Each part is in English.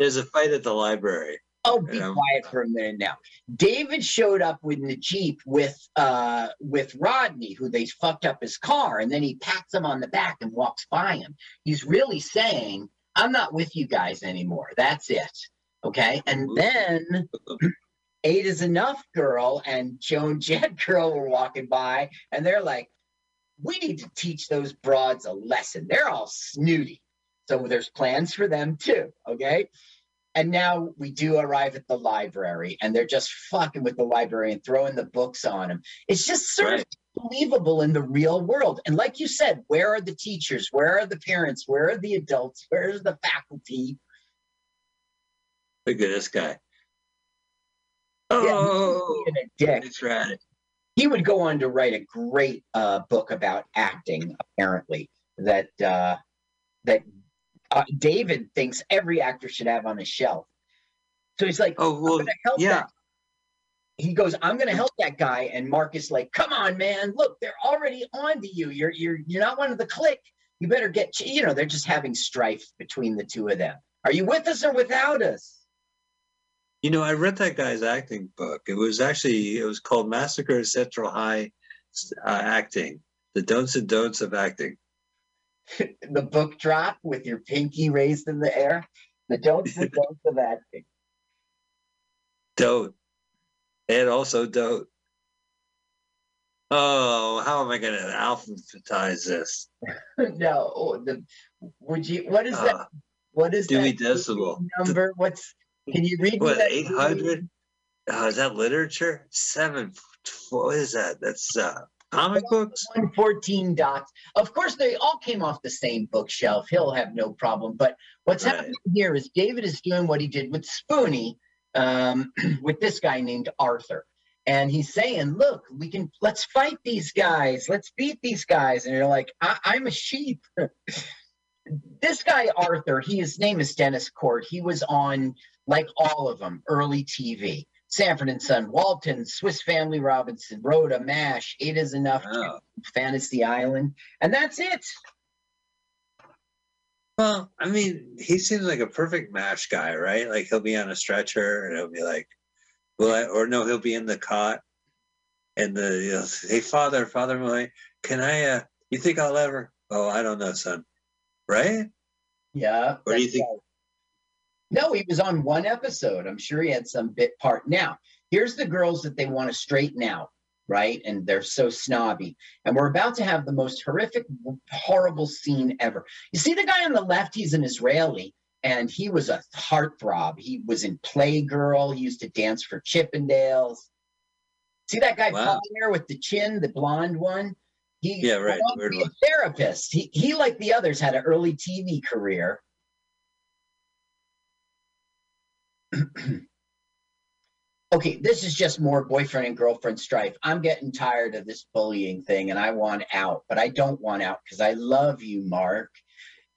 There's a fight at the library. Oh, be quiet for a minute now. David showed up with the Jeep with uh with Rodney, who they fucked up his car, and then he pats him on the back and walks by him. He's really saying, I'm not with you guys anymore. That's it. Okay. And then eight is enough girl and Joan Jett girl were walking by, and they're like, we need to teach those broads a lesson. They're all snooty. So there's plans for them too. Okay. And now we do arrive at the library and they're just fucking with the library and throwing the books on them. It's just sort right. of believable in the real world. And like you said, where are the teachers? Where are the parents? Where are the adults? Where's the faculty? Look at this guy. Oh, yeah, that's right. He would go on to write a great uh, book about acting, apparently, that uh, that uh, David thinks every actor should have on his shelf. So he's like, "Oh well, yeah." That. He goes, "I'm going to help that guy," and Mark is like, "Come on, man! Look, they're already on to you. You're you're you're not one of the clique. You better get. You know, they're just having strife between the two of them. Are you with us or without us?" You know, I read that guy's acting book. It was actually it was called Massacre at Central High uh, Acting: The Don'ts and Don'ts of Acting. the book drop with your pinky raised in the air. The don'ts and don'ts of acting. Don't. And also don't. Oh, how am I going to alphabetize this? no, oh, the would you? What is uh, that? What is Dewey that Decimal number? What's? Can you read? What eight hundred? Oh, is that literature? Seven. What is that? That's uh comic books? 114 dots. Of course they all came off the same bookshelf. He'll have no problem. But what's right. happening here is david is doing what he did with spoonie um, with this guy named arthur. And he's saying look we can let's fight these guys. Let's beat these guys. And you're like I- am a sheep. This guy arthur he his name is dennis Kort he was on like all of them early tv Sanford and Son, Walton, Swiss Family Robinson, Rhoda, MASH, Eight is Enough, wow. Fantasy Island, and that's it. Well, I mean, he seems like a perfect MASH guy, right? Like he'll be on a stretcher and he'll be like, "Well," I, or no, he'll be in the cot, and the you know, hey, father, father, my, can I? uh You think I'll ever? Oh, I don't know, son. Right? Yeah. Or do you think? Right. No, he was on one episode. I'm sure he had some bit part. Now, here's the girls that they want to straighten out, right? And they're so snobby. And we're about to have the most horrific, horrible scene ever. You see the guy on the left, he's an Israeli, and he was a heartthrob. He was in Playgirl. He used to dance for Chippendales. See that guy wow. there with the chin, the blonde one? He yeah, right. A therapist. He, he, like the others, had an early TV career okay, this is just more boyfriend and girlfriend strife. I'm getting tired of this bullying thing and I want out, but I don't want out because I love you, Mark.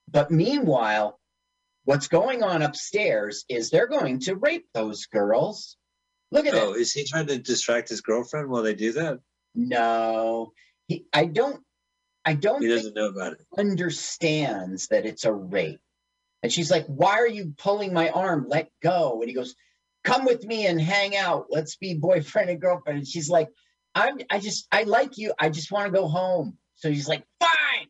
But meanwhile, what's going on upstairs is they're going to rape those girls. Look at Oh, is he trying to distract his girlfriend while they do that? No. He I don't I don't he doesn't know about it. Understands that it's a rape. And she's like, Why are you pulling my arm? Let go. And he goes, Come with me and hang out. Let's be boyfriend and girlfriend. And she's like, I'm I just I like you. I just want to go home. So he's like, Fine.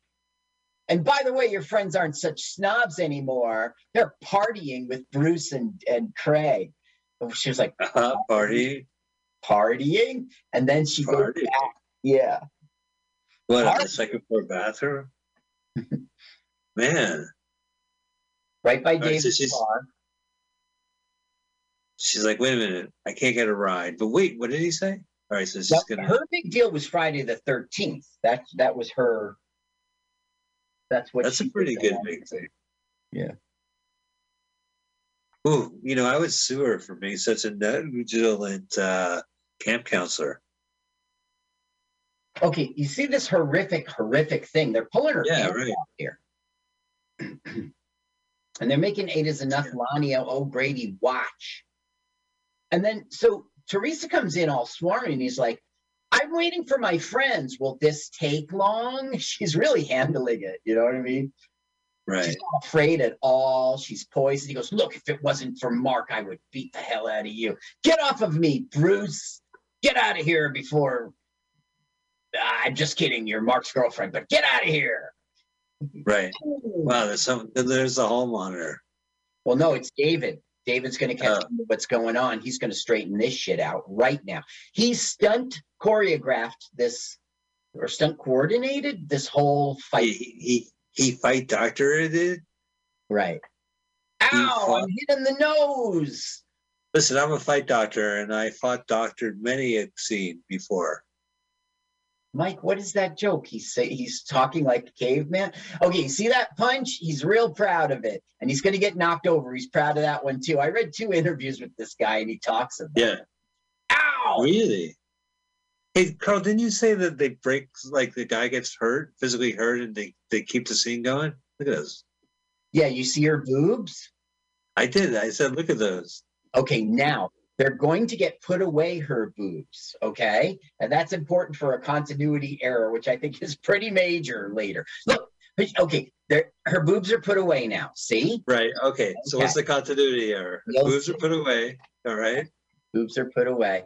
And by the way, your friends aren't such snobs anymore. They're partying with Bruce and, and Craig. And She was like, uh, party. Partying. And then she Party. goes back. Yeah. What, Party. the second floor bathroom? Man right by David's right, so she's, bar. She's like, wait a minute, I can't get a ride. But wait, what did he say? All right, so she's now, gonna. Her big deal was Friday the thirteenth. That that was her. That's what. That's a pretty good big thing. Yeah. Oh, you know, I would sue her for being such a negligent uh, camp counselor. Okay, you see this horrific, horrific thing. They're pulling her yeah, right. out here. and they're making eight is enough Lani O'Grady watch. And then so Teresa comes in all swarming. He's like, I'm waiting for my friends. Will this take long? She's really handling it. You know what I mean? Right. She's not afraid at all. She's poised. He goes, Look, if it wasn't for Mark, I would beat the hell out of you. Get off of me, Bruce. Get out of here before. Ah, I'm just kidding. You're Mark's girlfriend, but get out of here. Right. Wow. There's some. There's the hall monitor. Well, no, it's David. David's going to catch oh. to what's going on. He's going to straighten this shit out right now. He stunt choreographed this, or stunt coordinated this whole fight. he he fight doctor it. Right. Ow! I'm hit in the nose. Listen, I'm a fight doctor, and I fought doctored many a scene before. Mike, what is that joke? He's say he's talking like a caveman. Okay, you see that punch? He's real proud of it, and he's going to get knocked over. He's proud of that one too. I read two interviews with this guy, and he talks about. Yeah. Ow! Really? Hey, Carl, didn't you say that they break like the guy gets hurt, physically hurt, and they they keep the scene going? Look at those. Yeah, you see her boobs. I did. I said, look at those. Okay, now they're going to get put away her boobs. Okay, and that's important for a continuity error, which I think is pretty major later. Look, okay, her boobs are put away now. See, Right. Okay. So what's the continuity error? Those- Moves are put away. All right. boobs are put away.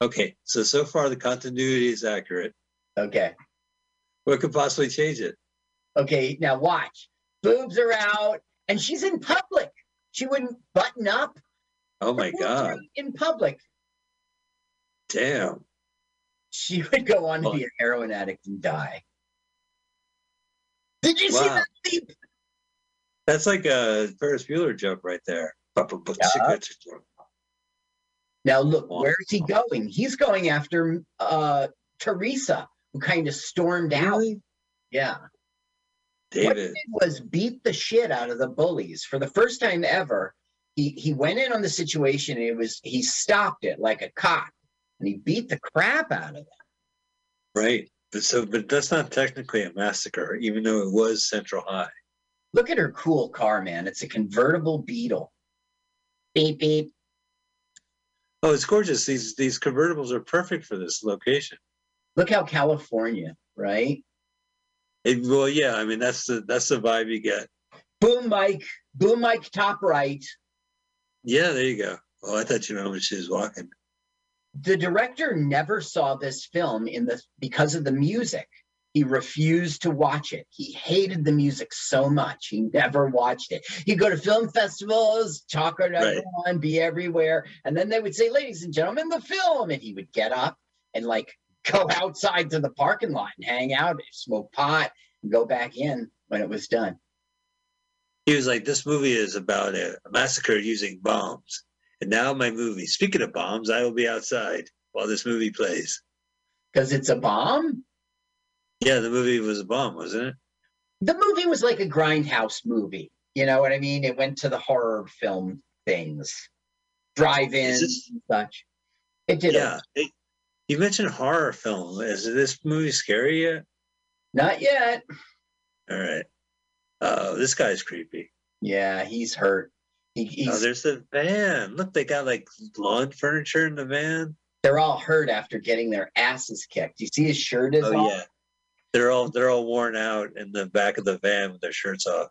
Okay. So so far the continuity is accurate. Okay. What could possibly change it? Okay, now watch. Boobs are out, and she's in public. She wouldn't button up. Oh my Her boobs are God. In public, Damn. she would go on to be a heroin addict and die. Did you see that leap? That's like a Ferris Bueller joke right there. Now look, where is he going? He's going after uh Teresa, who kind of stormed out. Yeah. What he David. did was beat the shit out of the bullies for the first time ever. He he went in on the situation and it was he stopped it like a cop and he beat the crap out of them. Right. But so but that's not technically a massacre, even though it was Central High. Look at her cool car, man. It's a convertible Beetle. Beep beep. Oh, it's gorgeous. These these convertibles are perfect for this location. Look how California, right? It, well, yeah, I mean that's the that's the vibe you get. Boom Mike, boom Mike top right. Yeah, there you go. Oh, I thought you know when she was walking. the director never saw this film in the because of the music. He refused to watch it. He hated the music so much. He never watched it. He'd go to film festivals talk to Right. everyone be everywhere. And then they would say ladies and gentlemen the film. And he would get up and like go outside to the parking lot and hang out smoke pot and go back in when it was done He was like, "This movie is about a massacre using bombs." And now my movie. Speaking of bombs, I will be outside while this movie plays. because it's a bomb Yeah, the movie was a bomb, wasn't it? the movie was like a grindhouse movie. You know what I mean? It went to the horror film things, drive-ins and such. It did. Yeah. It, you mentioned horror film. Is this movie scary yet? Not yet. All right. Oh, this guy's creepy. Yeah, he's hurt. He, Oh, there's the van. Look, they got like lawn furniture in the van. they're all hurt after getting their asses kicked. You see his shirt is Oh off? yeah. They're all they're all worn out in the back of the van with their shirts off.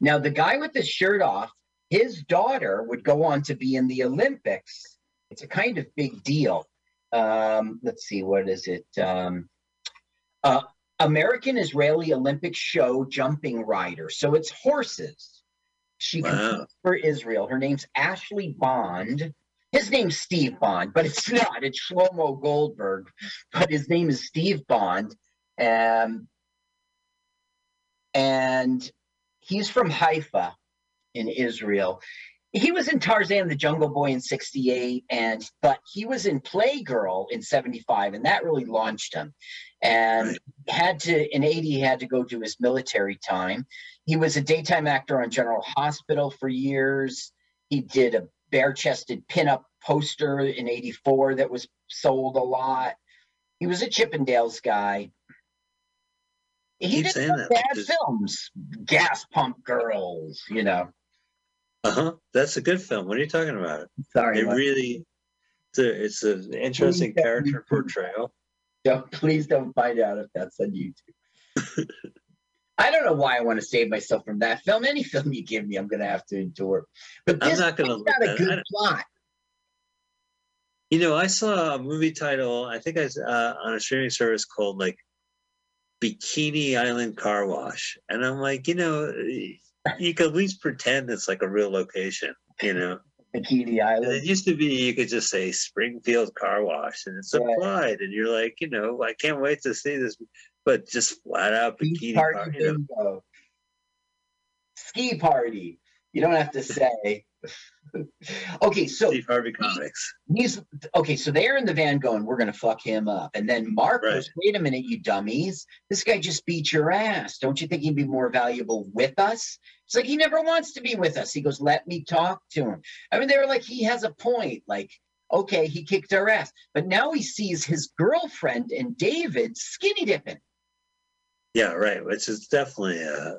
Now, the guy with the shirt off, his daughter would go on to be in the Olympics. It's a kind of big deal. Um, let's see, what is it? Um, uh, American Israeli Olympic show jumping rider. So it's horses. She Wow. competes for Israel. Her name's Ashley Bond. His name's Steve Bond, but it's not. It's Shlomo Goldberg, but his name is Steve Bond. Um, and he's from Haifa in Israel. He was in Tarzan the Jungle Boy in 68 and but he was in Playgirl in 75 and that really launched him. And had to in 80 he had to go do his military time. He was a daytime actor on General Hospital for years. He did a bare-chested pinup poster in 84 that was sold a lot. He was a Chippendales guy. He did some that, bad films, Gas Pump Girls, you know. Uh huh. That's a good film. What are you talking about? Sorry, It really, it's a, it's an interesting character portrayal. Don't, please don't find out if that's on YouTube. I don't know why I want to save myself from that film. Any film you give me, I'm going to have to endure. But I'm this not gonna look got at a good plot. You know, I saw a movie title. I think I s- uh, on a streaming service called like Bikini Island Car Wash, and I'm like, you know, you could at least pretend it's like a real location. You know, Bikini And Island. it used to be you could just say Springfield Car Wash, and it's Right. applied, and you're like, you know, I can't wait to see this, but just flat out bikini party car. You know. Ski party. You don't have to say. okay, so Steve Harvey comics. he's okay. So they're in the van going, "We're gonna fuck him up," and then Mark Right. goes, "Wait a minute, you dummies! This guy just beat your ass. Don't you think he'd be more valuable with us?" It's like he never wants to be with us. He goes, "Let me talk to him." I mean, they were like, he has a point. Like, okay, he kicked our ass, but now he sees his girlfriend and David skinny dipping. Yeah, right. Which is definitely uh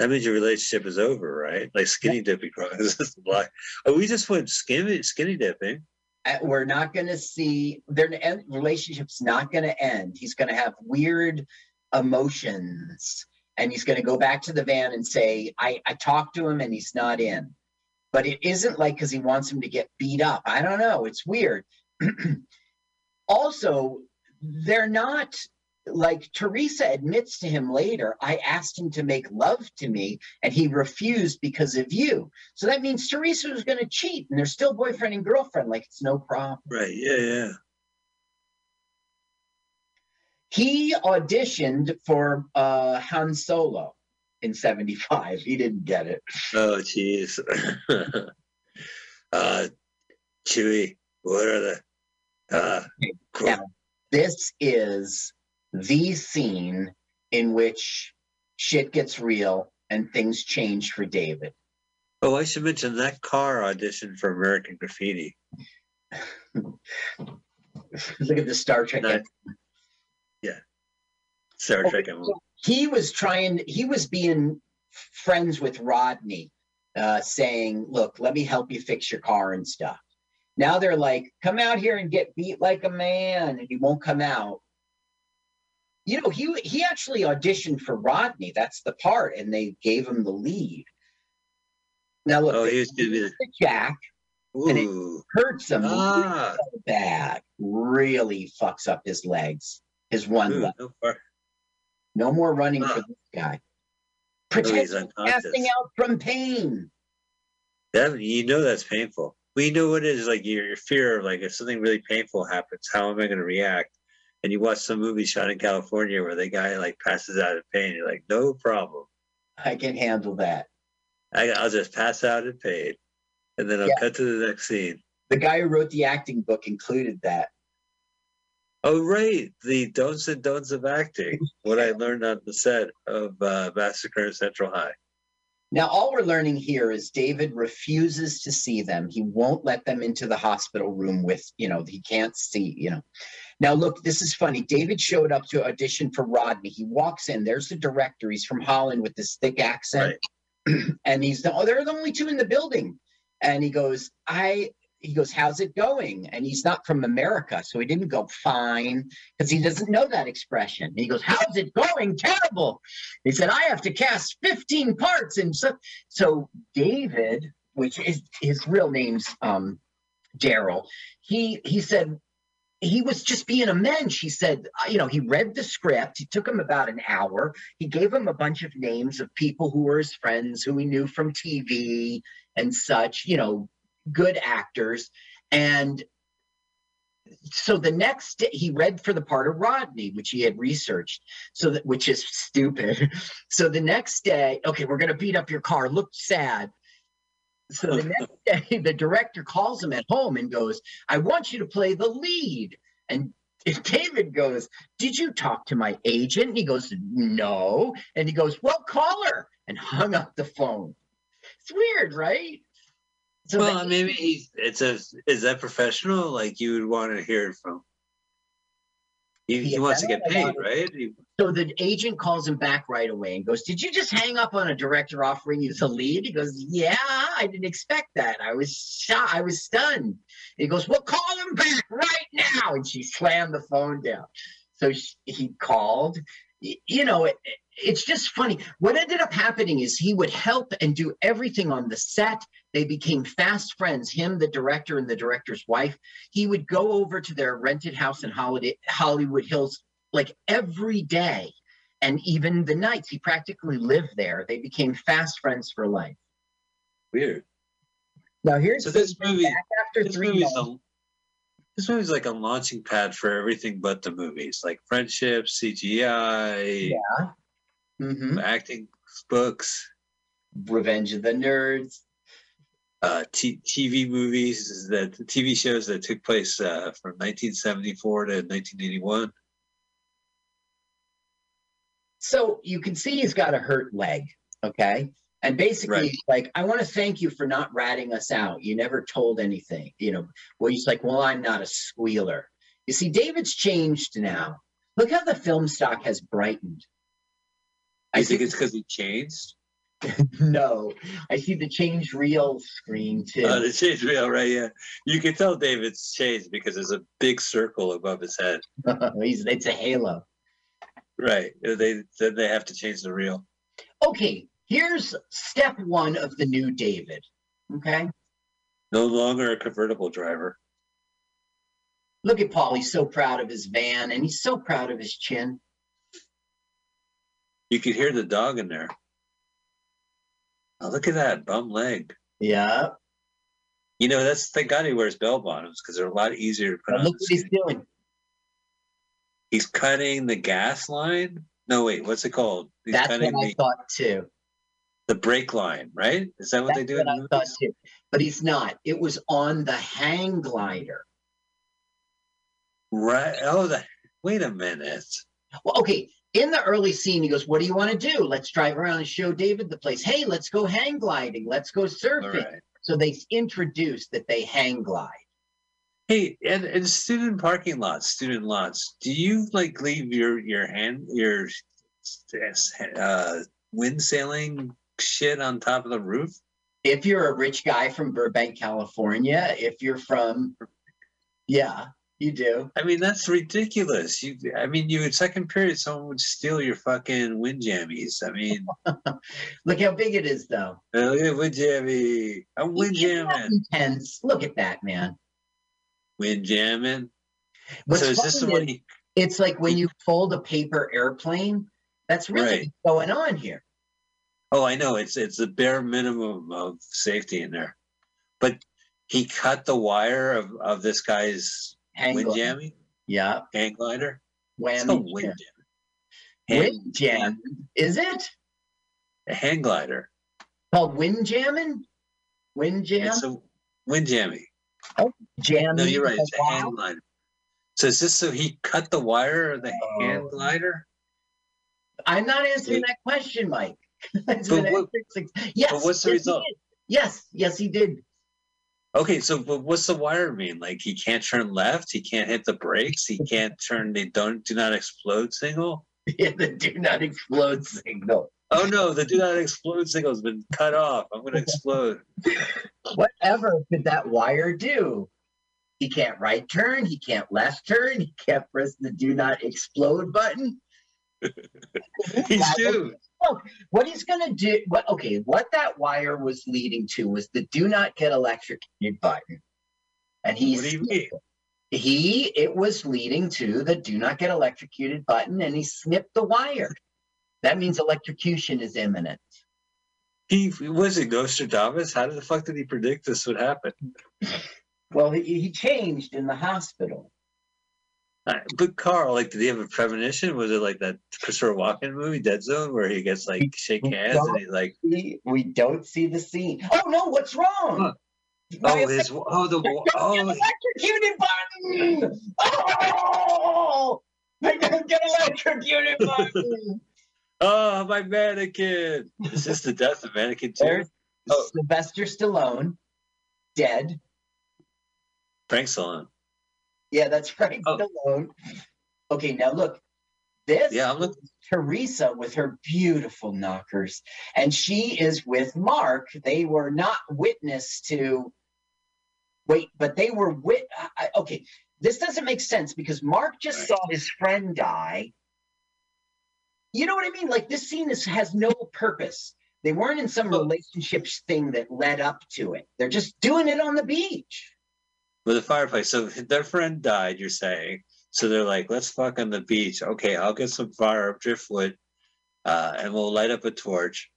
that means your relationship is over, right? Like skinny dipping is just like oh we just went skinny skinny dipping. Uh, we're not going to see their relationship's not going to end. He's going to have weird emotions, and he's going to go back to the van and say, "I I talked to him, and he's not in." But it isn't like because he wants him to get beat up. I don't know. It's weird. also, they're not like Teresa admits to him later. I asked him to make love to me, and he refused because of you. So that means Teresa was going to cheat, and they're still boyfriend and girlfriend. Like it's no problem. Right. Yeah, yeah. He auditioned for uh, Han Solo in '75. He didn't get it. Oh jeez. uh Chewy, what are the uh cool. Now, this is the scene in which shit gets real and things change for David. Oh, I should mention that car audition for American Graffiti. Look at the Star Trek. Yeah, Star Trek. he was trying he was being friends with rodney uh, saying look let me help you fix your car and stuff now they're like come out here and get beat like a man and he won't come out you know he he actually auditioned for rodney that's the part and they gave him the lead now look Oh, they he gonna be used the jack And it- hurts him Ah, real bad really fucks up his legs his one ooh, leg no. No more running for this guy. Oh, he's Pretend unconscious. passing out from pain. That you know that's painful. We know what it is like your, your fear of like if something really painful happens, how am I gonna react? And you watch some movie shot in California where the guy like passes out of pain. You're like, no problem. I can handle that. I, I'll just pass out in pain, and then I'll Yeah. cut to the next scene. The guy who wrote the acting book included that. Oh, right, the don'ts and don'ts of acting. What I learned on the set of uh, Massacre in Central High. Now, all we're learning here is David refuses to see them. He won't let them into the hospital room with, you know, he can't see, you know. Now, look, this is funny. David showed up to audition for Rodney. He walks in, there's the director. He's from Holland with this thick accent. and he's the, oh, they're the only two in the building. And he goes, I, he goes, how's it going? And he's not from America. So he didn't go fine because he doesn't know that expression. And he goes, how's it going? Terrible. He said, I have to cast 15 parts. And so, so David, which is his real name's um, Daryl, he, he said, he was just being a mensch. He said, uh, you know, he read the script. It took him about an hour. He gave him a bunch of names of people who were his friends, who he knew from TV and such, you know, good actors. And so the next day, he read for the part of Rodney, which he had researched, so that which is stupid. So the next day, okay, we're gonna beat up your car. Look sad. So the next day, the director calls him at home and goes, I want you to play the lead. And David goes, Did you talk to my agent? And he goes, No. And he goes, Well, call her and hung up the phone. It's weird, right? So well, maybe he's it's a is that professional? Like you would want to hear it from. He, he wants to get paid, right? He- So the agent calls him back right away and goes, Did you just hang up on a director offering you the lead? He goes, Yeah, I didn't expect that. I was shocked. I was stunned. He goes, Well, call him back right now. And she slammed the phone down. So sh he called. You know, it, it's just funny. What ended up happening is he would help and do everything on the set. They became fast friends, him, the director, and the director's wife. He would go over to their rented house in Holiday, Hollywood Hills like every day. And even the nights, he practically lived there. They became fast friends for life. Weird. Now here's So this movie, back after this three movie's months. a, this movie's like a launching pad for everything but the movies, like friendship, CGI, Mhm. acting, books, Revenge of the Nerds. Uh, t- TV movies that TV shows that took place uh, from 1974 to 1981. So you can see he's got a hurt leg, okay? And basically, Right. like, I want to thank you for not ratting us out. You never told anything, you know. Well, he's like, Well, I'm not a squealer. You see, David's changed now. Look how the film stock has brightened. I think it's because he changed. no, I see the change reel screen too. Uh, the change wheel, right? Yeah, you can tell David's changed because there's a big circle above his head. He's, it's a halo. Right. They then they have to change the reel. Okay, here's step one of the new David. Okay. No longer a convertible driver. Look at Paul. He's so proud of his van and he's so proud of his chin. You could hear the dog in there. Oh, look at that bum leg. Yeah. You know, that's thank God he wears bell bottoms because they're a lot easier to put And on. look what he's doing. He's cutting the gas line. No, wait, what's it called? He's That's what I the, thought too. the brake line, right? Is that what they That's do what in I thought too. But he's not. It was on the hang glider. Right. Oh, the, wait a minute. Well, okay. In the early scene, he goes, What do you want to do? Let's drive around and show David the place. Hey, let's go hang gliding. Let's go surfing. right. So they introduced that they hang glide. Hey, and, and student parking lots, student lots, do you like leave your your hand your uh wind sailing shit on top of the roof? If you're a rich guy from Burbank, California, if you're from, yeah, you do. I mean, that's ridiculous. You, I mean, you in second period, someone would steal your fucking wind jammies. I mean, Look how big it is, though. Uh, oh, yeah, wind jammy. I'm wind jamming. intense. Look at that, man. Wind jamming. What's so is this the one? is it's like when you fold a paper airplane. That's really Right. what's going on here. oh, I know. It's it's the bare minimum of safety in there, but he cut the wire of of this guy's Hang wind glide. jamming Yeah. hang glider. It's called Whammy. wind jam. jamming. Wind jam. Is it A hang glider. called wind jamming? Wind jam? It's a wind jamming. Oh, jam. No, you're right. It's a hang glider. So is this so he cut the wire or the oh. hand Oh. glider? I'm not answering Wait. that question, Mike. But what- yes. what's the yes, result? Yes, yes, he did. Okay, so but what's the wire mean? Like he can't turn left, he can't hit the brakes, he can't turn the don't do not explode signal. Yeah, the do not explode signal. Oh no, the do not explode signal has been cut off. I'm gonna explode. Whatever could that wire do? He can't right turn. He can't left turn. He can't press the do not explode button. He's shoot. What he's gonna do? What? Okay, what that wire was leading to was the do not get electrocuted button, and What do he's you mean? he it was leading to the do not get electrocuted button, and he snipped the wire. That means electrocution is imminent. He was it Nostradamus? How the fuck did he predict this would happen? Well, he, he changed in the hospital. Uh, But Carl, like, did he have a premonition? Was it like that Christopher Walken movie, Dead Zone, where he gets like shake hands and he like, We, we don't see the scene. Oh no, what's wrong? Huh. Oh, his, oh, the, oh, electrocuted button! Oh! I don't get electrocuted button! oh, my mannequin! Is this the death of mannequin too? There's Oh. Sylvester Stallone, dead. Frank Stallone. Yeah, that's right, Oh. Stallone. Okay, now look. This Yeah, I'm looking. Teresa with her beautiful knockers, and she is with Mark. They were not witness to. Wait, but they were wit. I- Okay, this doesn't make sense because Mark just Right. saw his friend die, You know what I mean? Like this scene is, has no purpose. They weren't in some relationships thing that led up to it. They're just doing it on the beach. With a fireplace. So their friend died, you're saying. So they're like, let's fuck on the beach. Okay, I'll get some fire driftwood, uh, and we'll light up a torch,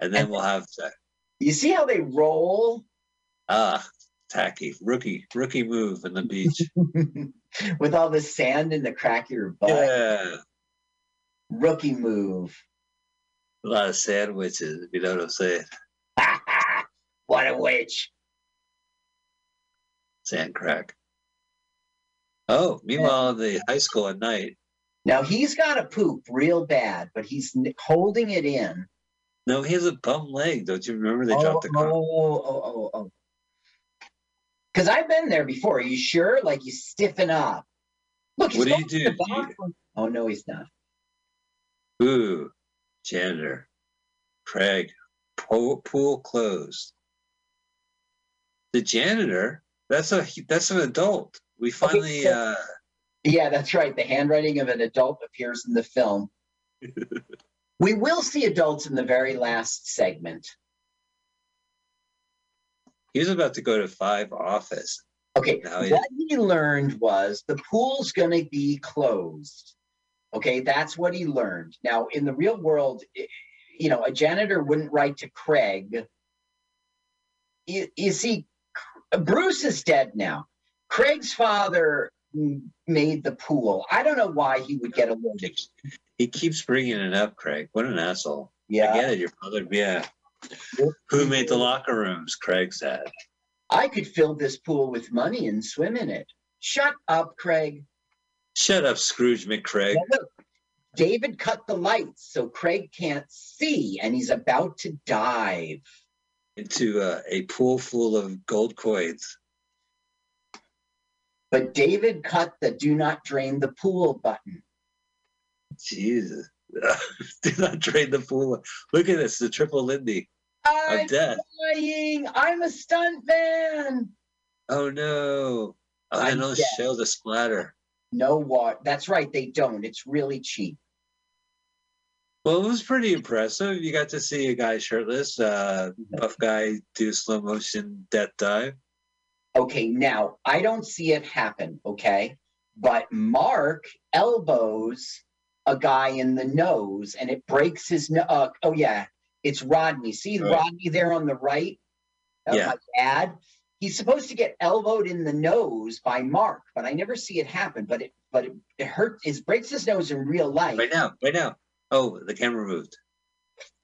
and then And- we'll have sex. You see how they roll Ah, tacky rookie rookie move on the beach. with all the sand in the crack of your butt? yeah, Rookie move. a lot of sandwiches. If you know what I'm saying, what a witch. Sand crack. Oh, meanwhile, the high school at night. Now he's got to poop real bad, but he's holding it in. No, he has a bum leg. Don't you remember they oh, dropped the oh, car? oh, oh, oh, oh. oh. Because I've been there before. Are you sure? Like you stiffen up. Look, What do you do? Do you- Oh no, he's not. Ooh, janitor, Craig, pool, pool closed. The janitor. That's a that's an adult. We finally. uh Yeah, that's right. The handwriting of an adult appears in the film. we will see adults in the very last segment. He was about to go to five office. Okay, Now he- what he learned was the pool's going to be closed. Okay, that's what he learned. Now, in the real world, you know, a janitor wouldn't write to Craig. You, you see, Bruce is dead now. Craig's father made the pool. I don't know why he would get alerted. He keeps bringing it up, Craig. What an asshole. Yeah. I Yeah, get it. Your father. Yeah. Who made the locker rooms? Craig said. I could fill this pool with money and swim in it. Shut up, Craig. Shut up, Scrooge McCraig. Now look, David cut the lights so Craig can't see, and he's about to dive. Into uh, a pool full of gold coins. But David cut the do not drain the pool button. Jesus. Do not drain the pool. Look at this, the triple Lindy I'm of death. dying. I'm a stunt man. Oh no. Oh, those dead. shells a splatter. No water. That's right. They don't. It's really cheap. Well, it was pretty impressive. You got to see a guy shirtless, uh, buff guy do slow motion death dive. Okay, now I don't see it happen. Okay, but Mark elbows a guy in the nose, and it breaks his. No- uh, oh yeah, it's Rodney. See Right. Rodney there on the right. Yeah. My dad. He's supposed to get elbowed in the nose by Mark, but I never see it happen. But it, but it, it hurts. It breaks his nose in real life. Right now, right now. Oh, the camera moved.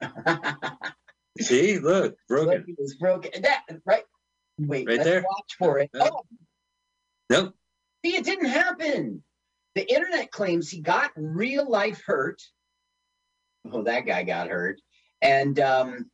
See, look, Look, broken. it was broken. That right. Wait, Right there. watch for it. Oh, Nope. See, it didn't happen. The internet claims he got real life hurt. Oh, that guy got hurt. And um,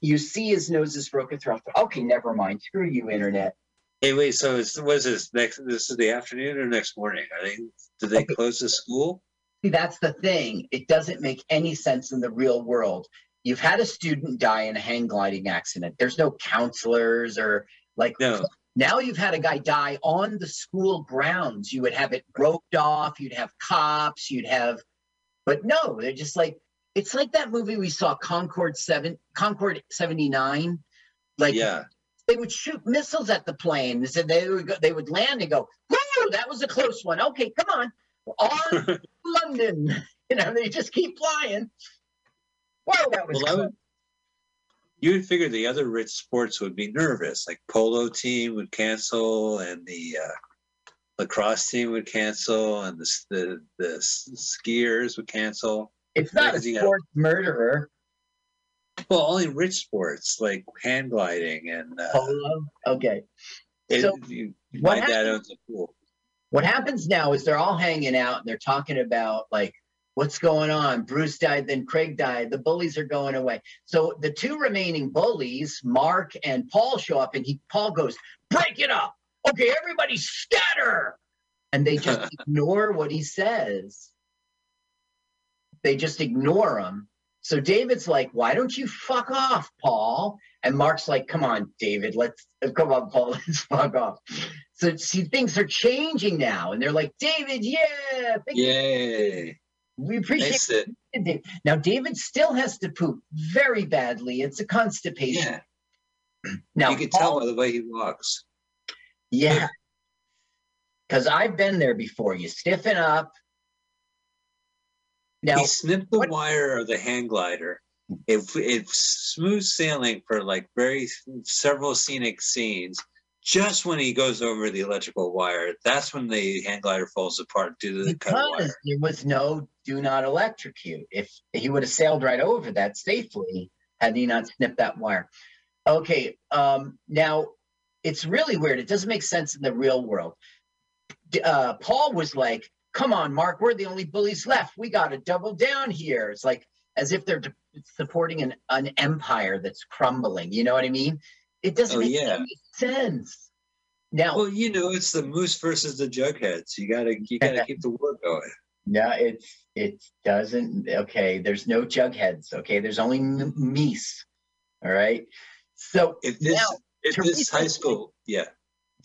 you see his nose is broken throughout. The, okay, never mind. Screw you, internet. Hey, wait. So, it's, what is this next? This is the afternoon or next morning? I think. Did they Okay. close the school? See, that's the thing. It doesn't make any sense in the real world. You've had a student die in a hang gliding accident. There's no counselors or like No. Now you've had a guy die on the school grounds. You would have it roped off. You'd have cops. You'd have, but no, they're just like it's like that movie we saw, Concord Seven, Concord seventy nine. Like yeah. they would shoot missiles at the plane. They said they would go, they would land and go, "Woo, that was a close one." Okay, come on, on London. You know, they just keep flying. Wow, that was Well, I close. would, you would figure the other rich sports would be nervous, like polo team would cancel, and the uh, lacrosse team would cancel, and the the, the skiers would cancel. It's not a you got- sports murderer. Well, only rich sports like hand gliding and uh, Polo. Okay. it- So, you, my dad owns a pool. What happens now is they're all hanging out and they're talking about like what's going on. Bruce died, then Craig died. The bullies are going away. So the two remaining bullies, Mark and Paul, show up, and he Paul goes, "Break it up, okay, everybody scatter," and they just ignore what he says. They just ignore him. So David's like, "Why don't you fuck off, Paul?" And Mark's like, "Come on, David, let's come on, Paul, let's fuck off." So see, things are changing now, and they're like, "David, yeah, thank you." Yay! We appreciate that, it. Now, David still has to poop very badly. It's a constipation. yeah, Now, you can Paul- tell by the way he walks. Yeah. Because I've been there before. You stiffen up. Now, he snipped the what- wire of the hang glider. It, it's smooth sailing for like very several scenic scenes. Just when he goes over the electrical wire, that's when the hang glider falls apart due to the cut wire. there was no do not electrocute. If he would have sailed right over that safely had he not snipped that wire. Okay. Um, now, it's really weird. It doesn't make sense in the real world. Uh, Paul was like, come on, Mark, we're the only bullies left. We got to double down here. It's like as if they're supporting an, an empire that's crumbling. You know what I mean? It doesn't Oh, make yeah. any sense. Now, Well, you know, it's the moose versus the jugheads. You gotta, you gotta keep the war going. No, it's it doesn't. Okay, there's no jugheads. Okay, there's only m- meese. All right. So If this, now if this high school, yeah,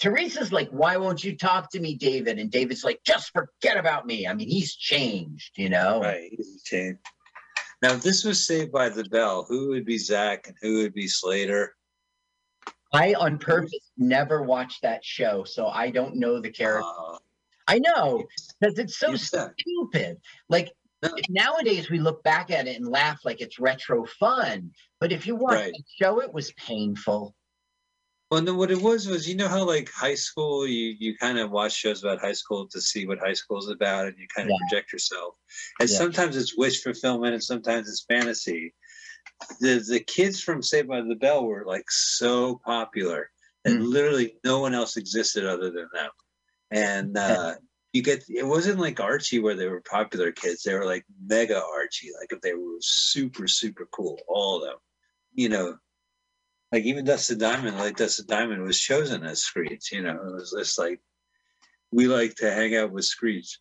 Teresa's like, "Why won't you talk to me, David?" And David's like, "Just forget about me." I mean, he's changed, you know. right, he's changed. Now, if this was Saved by the Bell, who would be Zach and who would be Slater? I on purpose never watched that show, so I don't know the character. Uh, I know because it's so stupid. Like No. nowadays, we look back at it and laugh like it's retro fun. But if you watch Right. the show, it was painful. Well, then, what it was was, you know how like high school, you you kind of watch shows about high school to see what high school is about, and you kind of Yeah. project yourself. And Yeah. sometimes it's wish fulfillment, and sometimes it's fantasy. The the kids from Saved by the Bell were like so popular and Mm. literally no one else existed other than them. And uh, you get it wasn't like Archie where they were popular kids; they were like mega Archie, like if they were super super cool, all of them. You know, like even Dustin Diamond, like Dustin Diamond was chosen as Screech. You know, it was just like we like to hang out with Screech,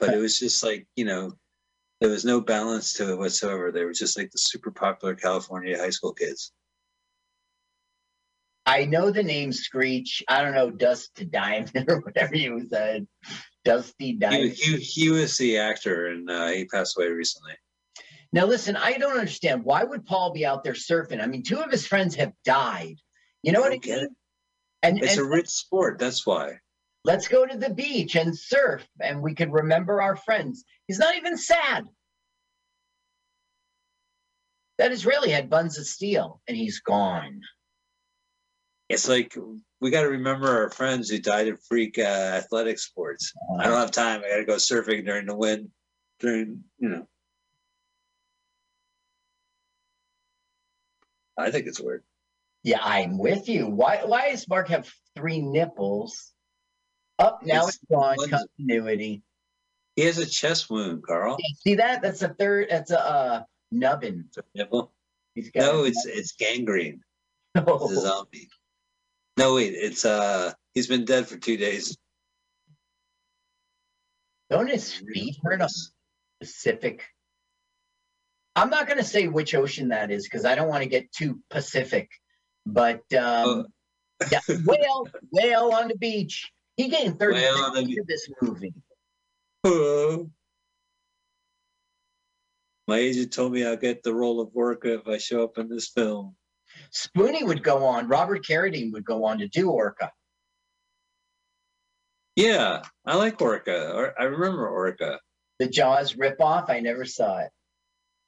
but it was just like you know, there was no balance to it whatsoever. They were just like the super popular California high school kids. I know the name Screech. I don't know Dust to Diamond or whatever you said. Dusty He, Diamond. he, he was the actor, and uh, he passed away recently. Now listen, I don't understand. Why would Paul be out there surfing? I mean, two of his friends have died. You know what I mean? it. And, It's and a rich sport. That's why. let's go to the beach and surf, and we can remember our friends. He's not even sad. That Israeli had buns of steel, and he's gone. It's like we got to remember our friends who died in freak uh, athletic sports. I don't have time. I got to go surfing during the wind, during you know. I think it's weird. Yeah, I'm with you. Why why does Mark have three nipples? Up now It's it's gone. Continuity. He has a chest wound, Carl. Yeah, see that? That's a third. That's a uh, nubbin. Nipple. He's got. No, a it's it's gangrene. nubbin. It's a zombie. No, wait, it's uh, he's been dead for two days. Don't his feet hurt on Pacific? I'm not going to say which ocean that is because I don't want to get too Pacific. But um, yeah, whale, whale on the beach. He gained 30 Whale the into this movie. My agent told me I'll get the role of Orca if I show up in this film. Spoonie would go on. Robert Carradine would go on to do Orca. Yeah, I like Orca. I remember Orca. The Jaws ripoff. I never saw it.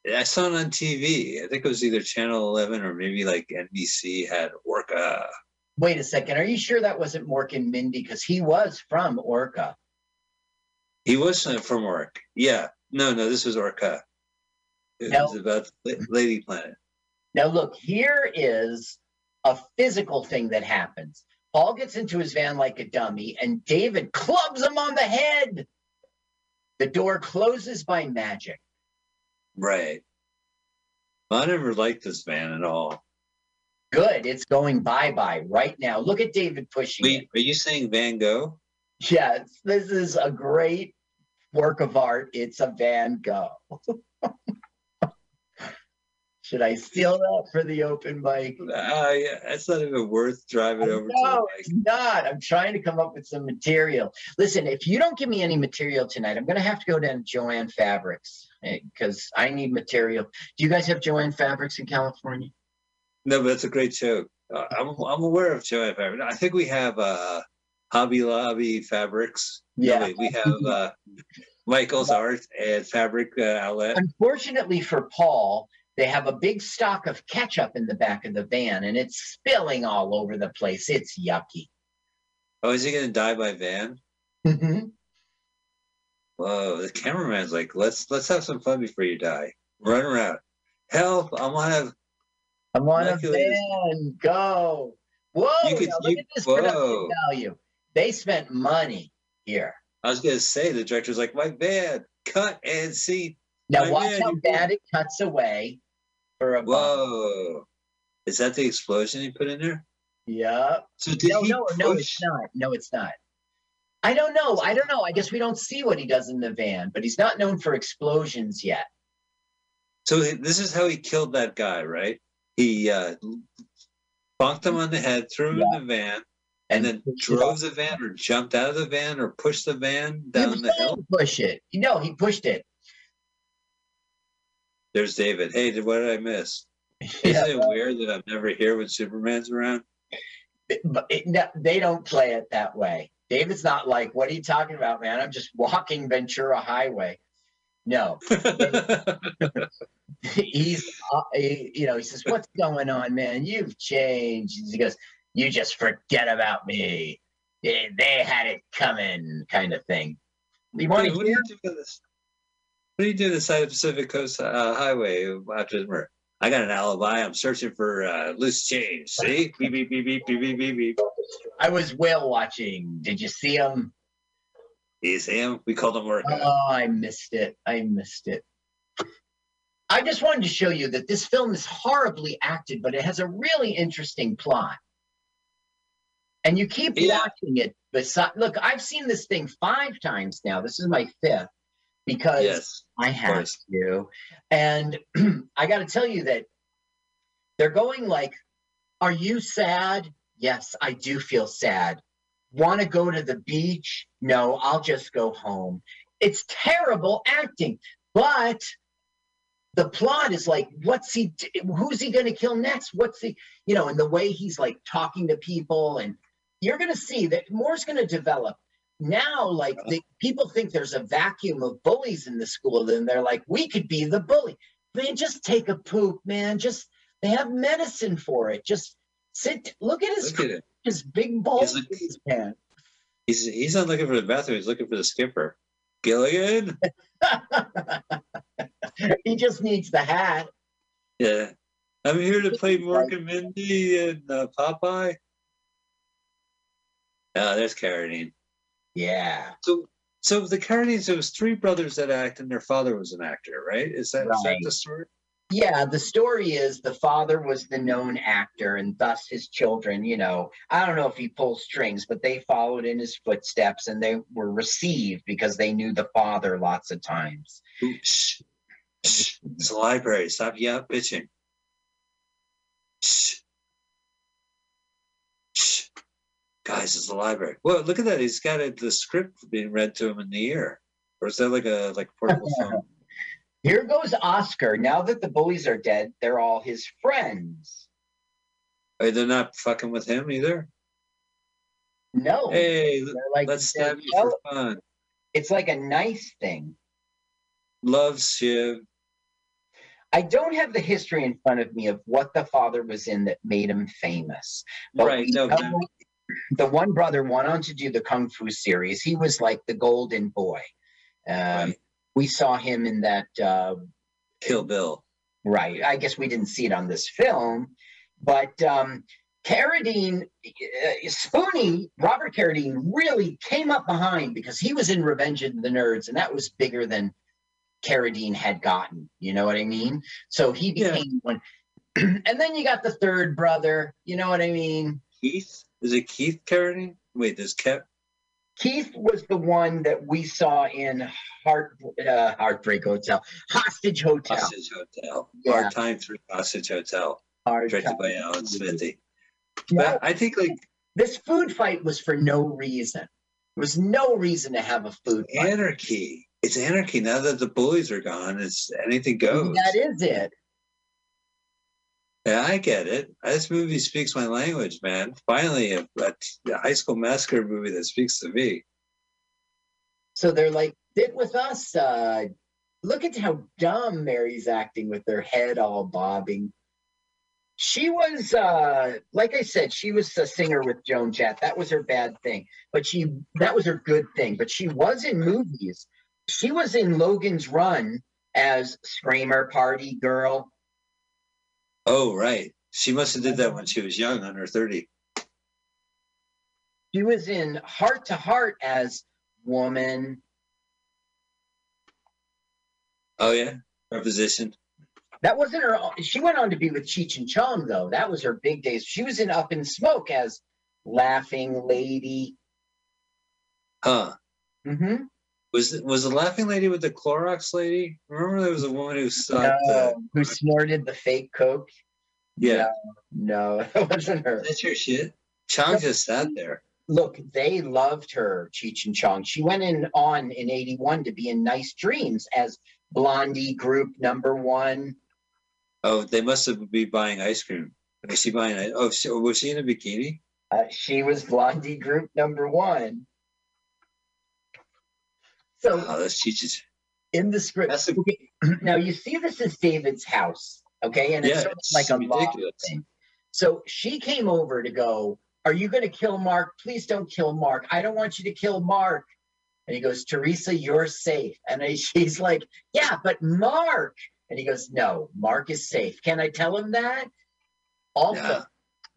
I saw it on TV. I think it was either Channel 11 or maybe like NBC had Orca. Wait a second. Are you sure that wasn't Mork and Mindy? Because he was from Orca. He was from Orca. Yeah. No, no, this was Orca. It No. was about mm-hmm. Lady Planet. Now, look, here is a physical thing that happens. Paul gets into his van like a dummy, and David clubs him on the head. The door closes by magic. Right. Well, I never liked this van at all. Good. It's going bye bye right now. Look at David pushing Wait, it. are you saying Van Gogh? Yes, this is a great work of art. It's a Van Gogh. Should I steal that for the open mic? Uh, yeah, it's not even worth driving over to. No, the it's not. I'm trying to come up with some material. Listen, if you don't give me any material tonight, I'm going to have to go down to Jo-Ann Fabrics because I need material. Do you guys have Jo-Ann Fabrics in California? No, but that's a great show. Uh, I'm I'm aware of Jo-Ann Fabrics. I think we have uh, Hobby Lobby Fabrics. No, Yeah. wait, we have uh, Michael's Art and Fabric uh, Outlet. Unfortunately for Paul, they have a big stock of ketchup in the back of the van and it's spilling all over the place. It's yucky. Oh, is he gonna die by van? Mm-hmm. Whoa, the cameraman's like, let's let's have some fun before you die. Run around. Help! I want to. I'm on a van. Go. Whoa. You could- now look you- at this whoa. production value. They spent money here. I was gonna say the director's like, my van, cut and see. Now My watch man, how bad it cuts away for a bomb. Whoa, is that the explosion he put in there? Yeah. So did No, he no, no, it's not. No, it's not. I don't know. I don't know. I guess we don't see what he does in the van, but he's not known for explosions yet. So this is how he killed that guy, right? He uh, bonked him on the head, threw him in the van, and then drove the van, or jumped out of the van, or pushed the van down the hill. Push it. No, he pushed it. There's David. Hey, did- what did I miss? Yeah, Isn't it weird that I'm never here when Superman's around? but it, no, they don't play it that way. David's not like, "What are you talking about, man? I'm just walking Ventura Highway." No, he's, uh, he, you know, he says, "What's going on, man? You've changed." He goes, "You just forget about me. They, they had it coming," kind of thing. You want Dude, to hear? you do to this? What do you do the side of Pacific Coast uh, Highway after the murder? I got an alibi. I'm searching for uh, loose change. See? beep, beep, beep, beep, beep, beep, beep, beep. I was whale watching. Did you see him? He's him. We called him workout. Oh, I missed it. I missed it. I just wanted to show you that this film is horribly acted, but it has a really interesting plot. And you keep Yeah. watching it. Beside, look, I've seen this thing five times now. This is my fifth because yes. I have to. And I got to tell you that they're going like, Are you sad? Yes, I do feel sad. Want to go to the beach? No, I'll just go home. It's terrible acting, but the plot is like, what's he, who's he going to kill next? What's he, you know, and the way he's like talking to people, and you're going to see that more's going to develop now like the people think there's a vacuum of bullies in the school and they're like we could be the bully man just take a poop man just they have medicine for it just sit look at his Look at his big balls He's pants He's he's not looking for the bathroom. He's looking for the skipper. Gilligan. he just needs the hat Yeah. I'm here to play Mork and Mindy and uh, Popeye. Oh, there's Carradine. Yeah So, so the Carradines, it was three brothers that act, and their father was an actor, right? Is that, is that Right. the story? yeah the story is the father was the known actor and thus his children you know i don't know if he pulled strings but they followed in his footsteps and they were received because they knew the father lots of times shh, shh. It's a library. Stop yeah, bitching. Shh. Guys, it's the library. Well, look at that. He's got a, the script being read to him in the ear. Or is that like a like portable phone? Here goes Oscar. Now that the bullies are dead, they're all his friends. Hey, they're not fucking with him either. No, Hey, like let's stab you for fun. it's like a nice thing. Love Shiv. I don't have the history in front of me of what the father was in that made him famous. Right. No, know the one brother went on to do the Kung Fu series. He was like the golden boy. Um, Right. We saw him in that uh, Kill Bill. Right. I guess we didn't see it on this film, but um, Carradine, uh, Spoonie, Robert Carradine really came up behind because he was in Revenge of the Nerds, and that was bigger than Carradine had gotten. You know what I mean? So he Yeah. became one. and then you got the third brother. You know what I mean? Keith? Is it Keith Carradine? Wait, there's Kev. Keith was the one that we saw in Heart uh, Heartbreak Hotel, Hostage Hotel. Hostage Hotel. Yeah. Hard Time Through Hostage Hotel. Hard Directed Time. by Alan Smithee. No, But I think like this food fight was for no reason. There was no reason to have a food fight. anarchy. It's anarchy now that the bullies are gone. It's anything goes. That is it. Yeah, I get it. This movie speaks my language, man. Finally, a high school massacre movie that speaks to me. So they're like, did with us. Uh, look at how dumb Mary's acting with her head all bobbing. She was, uh, like I said, she was a singer with Joan Jett. That was her bad thing, but she that was her good thing. But she was in movies. She was in Logan's Run as Screamer Party Girl. Oh, right. She must have did that when she was young, under thirty. She was in Heart to Heart as Woman. Oh yeah, preposition. That wasn't her. She went on to be with Cheech and Chong, though. That was her big days. She was in Up in Smoke as Laughing Lady. Huh? Mm-hmm. Was it, was the laughing lady with the Clorox lady? Remember there was a woman who saw the who snorted the fake Coke? yeah. No, no, that wasn't her. That's your shit. Chong just sat there. Look, they loved her, Cheech and Chong. She went in on in 81 to be in Nice Dreams as Blondie Group number one. Oh, they must have been buying ice cream. Was she buying? Oh, was she in a bikini? Uh, she was Blondie Group number one. So Oh, in the script. A- okay, now you see this is David's house, okay, and it's Yeah, sort of it's like a ridiculous. thing. So she came over to go. Are you going to kill Mark? Please don't kill Mark. I don't want you to kill Mark. And he goes, Teresa, you're safe. And I, she's like, Yeah, but Mark. And he goes, No, Mark is safe. Can I tell him that? Also, Yeah.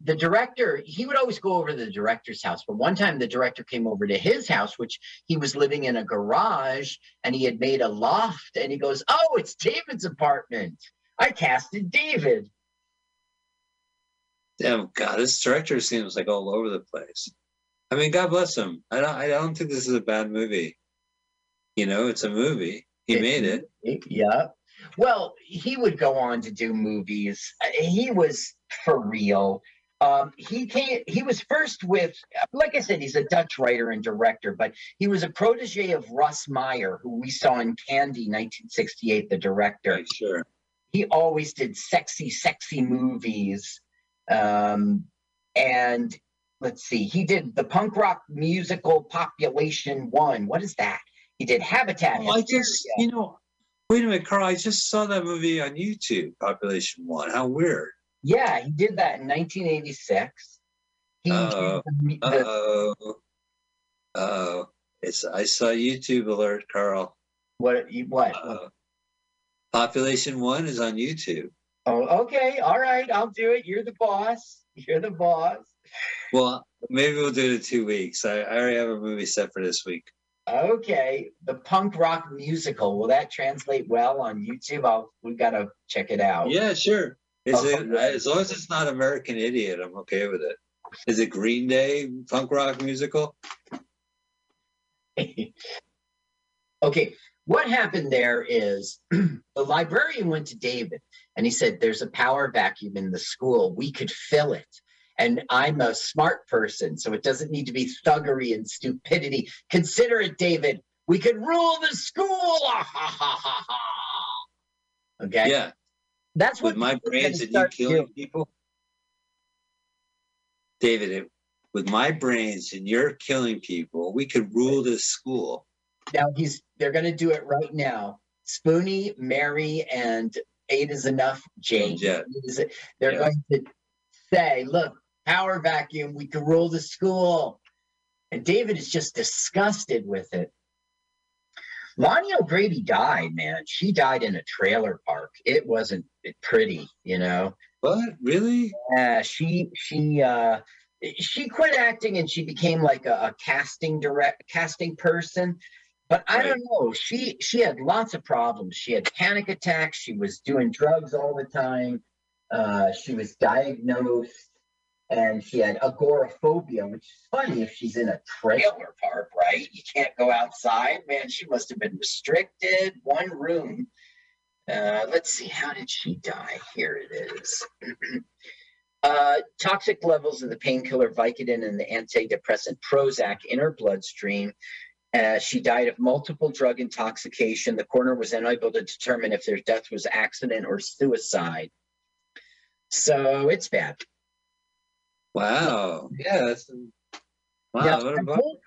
The director, he would always go over to the director's house. But one time the director came over to his house, which he was living in a garage and he had made a loft. And he goes, Oh, it's David's apartment. I casted David. Damn God, this director seems like all over the place. I mean, God bless him. I don't. I don't think this is a bad movie. You know, it's a movie. He made it. Yeah. Well, he would go on to do movies. He was for real. Um, he came. He was first with, like I said, he's a Dutch writer and director, but he was a protege of Russ Meyer, who we saw in Candy, 1968, the director. Right, sure. he always did sexy, sexy movies. Um, and let's see, he did the punk rock musical Population One. What is that? He did Habitat. Well, I just, you know, wait a minute, Carl. I just saw that movie on YouTube. Population One. How weird. Yeah, he did that in 1986. He Uh-oh. the- Uh oh. Oh, it's. I saw YouTube alert, Carl. what? What? Uh, Population One is on YouTube. Oh, okay, all right, I'll do it. You're the boss. You're the boss. Well, maybe we'll do it in two weeks. I, I already have a movie set for this week. Okay, the punk rock musical. Will that translate well on YouTube? I'll. we've gotta check it out. Yeah, sure. Is Oh, it as long as it's not American Idiot? I'm okay with it. Is it Green Day punk rock musical? okay, what happened there is the librarian went to David and he said, There's a power vacuum in the school. We could fill it. And I'm a smart person, so it doesn't need to be thuggery and stupidity. Consider it, David. We could rule the school. Okay. Yeah, That's what with my David's gonna brains and you killing doing. people. David, it- with my brains and you're killing people, we could rule this school. Now he's they're gonna do it right now. Spoonie, Mary, and eight is enough. Jane. Yeah. They're Yeah. going to say, "Look, power vacuum. We can rule the school." And David is just disgusted with it. Lani O'Grady died, man. She died in a trailer park. It wasn't pretty, you know. What? Really? Yeah, she she uh she quit acting and she became like a, a casting direct casting person. But I don't know. She she had lots of problems. She had panic attacks. She was doing drugs all the time. Uh, she was diagnosed, and she had agoraphobia, which is funny if she's in a trailer park, right? You can't go outside. Man, she must have been restricted. One room. Uh, let's see, how did she die? Here it is. uh, toxic levels of the painkiller Vicodin and the antidepressant Prozac in her bloodstream. Uh, she died of multiple drug intoxication. The coroner was unable to determine if their death was accident or suicide. So it's bad. Wow. Yeah. That's, wow. I, told,